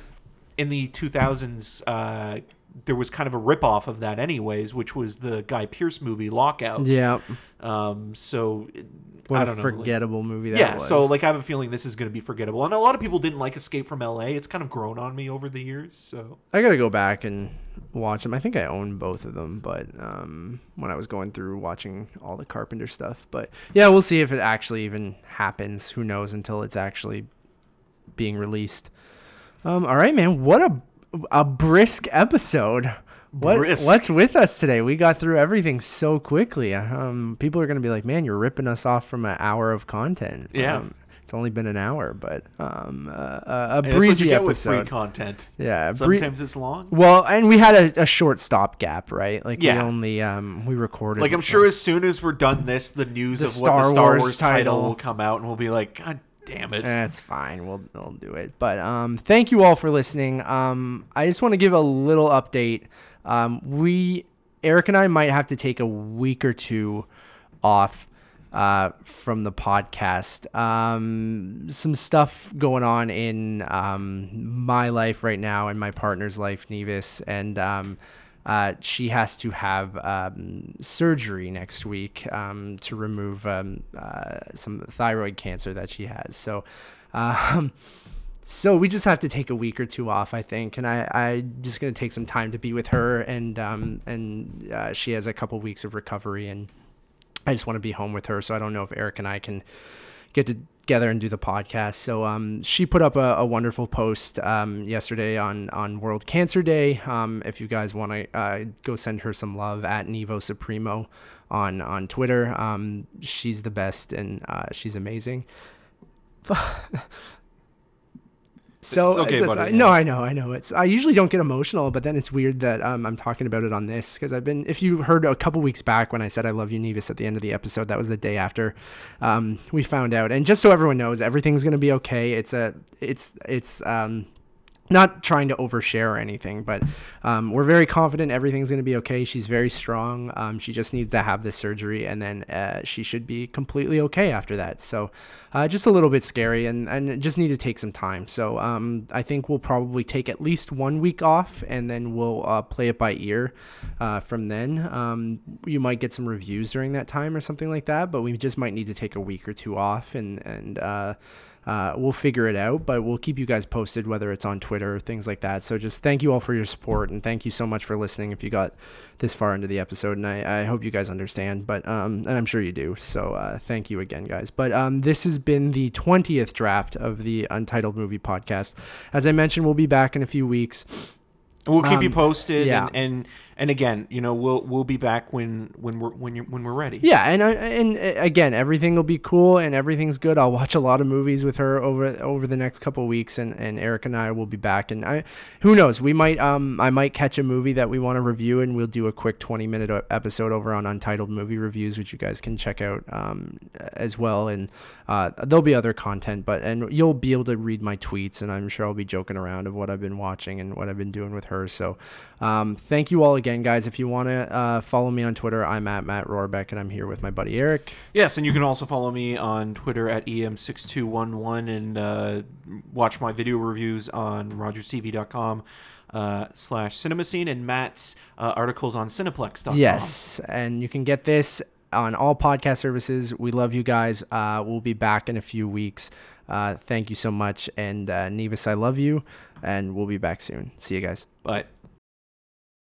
in the 2000s, uh, there was kind of a ripoff of that, anyways, which was the Guy Pearce movie Lockout. Yeah. Um, so What I a don't know. like- forgettable movie that yeah, was. so like I have a feeling this is going to be forgettable, and a lot of people didn't like Escape from L.A. It's kind of grown on me over the years. So I gotta go back and watch them. I think I own both of them, but um, when I was going through watching all the Carpenter stuff, but yeah, we'll see if it actually even happens. Who knows until it's actually being released. Um, all right, man. What a a brisk episode. What, Brisk. What's with us today? We got through everything so quickly. Um, people are gonna be like, "Man, you're ripping us off from an hour of content." Yeah. Um, it's only been an hour, but um, uh, a, a and breezy what you get with episode. free content. Yeah, bre- Sometimes it's long. well, and we had a, a short stop gap, right? Like we Yeah. only um we recorded Like I'm sure as soon as we're done this, the news The of what the Star Star Wars Wars, title title. will come out, and we'll be like, God damn it! That's fine. We'll we'll do it. But um, thank you all for listening. Um, I just want to give a little update. Um, we Eric and I might have to take a week or two off uh, from the podcast. Um, some stuff going on in um, my life right now and my partner's life, Nevis, and um, uh, she has to have um, surgery next week um, to remove um, uh, some thyroid cancer that she has. So, so we just have to take a week or two off, I think, and I I just gonna take some time to be with her, and and uh, she has a couple weeks of recovery, and I just want to be home with her. So I don't know if Eric and I can get together and do the podcast. So um, she put up a, a wonderful post um, yesterday on on World Cancer Day. Um, if you guys want to uh, go send her some love at Nevo Supremo on on Twitter. Um, she's the best and uh, she's amazing. So It's okay, it's just- buddy, yeah. no, I know, I know. It's I usually don't get emotional, but then it's weird that um, I'm talking about it on this because I've been. If you heard a couple weeks back when I said I love you, Nevis, at the end of the episode, that was the day after um, we found out. And just so everyone knows, everything's gonna be okay. It's a, it's, it's. Um, not trying to overshare or anything, but um, we're very confident everything's going to be okay. She's very strong. Um, she just needs to have this surgery, and then uh, she should be completely okay after that. So, uh, just a little bit scary, and and just need to take some time. So, um, I think we'll probably take at least one week off, and then we'll uh, play it by ear uh, from then. Um, you might get some reviews during that time or something like that, but we just might need to take a week or two off, and and. Uh, we'll figure it out, but we'll keep you guys posted whether it's on Twitter or things like that. So just thank you all for your support and thank you so much for listening if you got this far into the episode. And I, I hope you guys understand, but um, and I'm sure you do. So uh, thank you again, guys. But um, this has been the 20th draft of the Untitled Movie Podcast. As I mentioned, we'll be back in a few weeks. We'll keep you Um, posted, yeah. and, and and again, you know, we'll we'll be back when when we're when you when we're ready. Yeah, and I, and uh, again, everything will be cool and everything's good. I'll watch a lot of movies with her over over the next couple of weeks, and, and Eric and I will be back. And I, who knows, we might um I might catch a movie that we want to review, and we'll do a quick twenty minute episode over on Untitled Movie Reviews, which you guys can check out um as well. And uh, there'll be other content, but and you'll be able to read my tweets, and I'm sure I'll be joking around of what I've been watching and what I've been doing with her her. So um, thank you all again, guys. If you want to uh, follow me on Twitter, I'm at Matt Rohrbeck, and I'm here with my buddy Eric. Yes, and you can also follow me on Twitter at em6211 and uh, watch my video reviews on rogerstv.com uh, slash cinemascene and Matt's uh, articles on cineplex.com. Yes, and you can get this on all podcast services. We love you guys. Uh, we'll be back in a few weeks. Uh, thank you so much. And uh, Nevis, I love you. And we'll be back soon. See you guys. But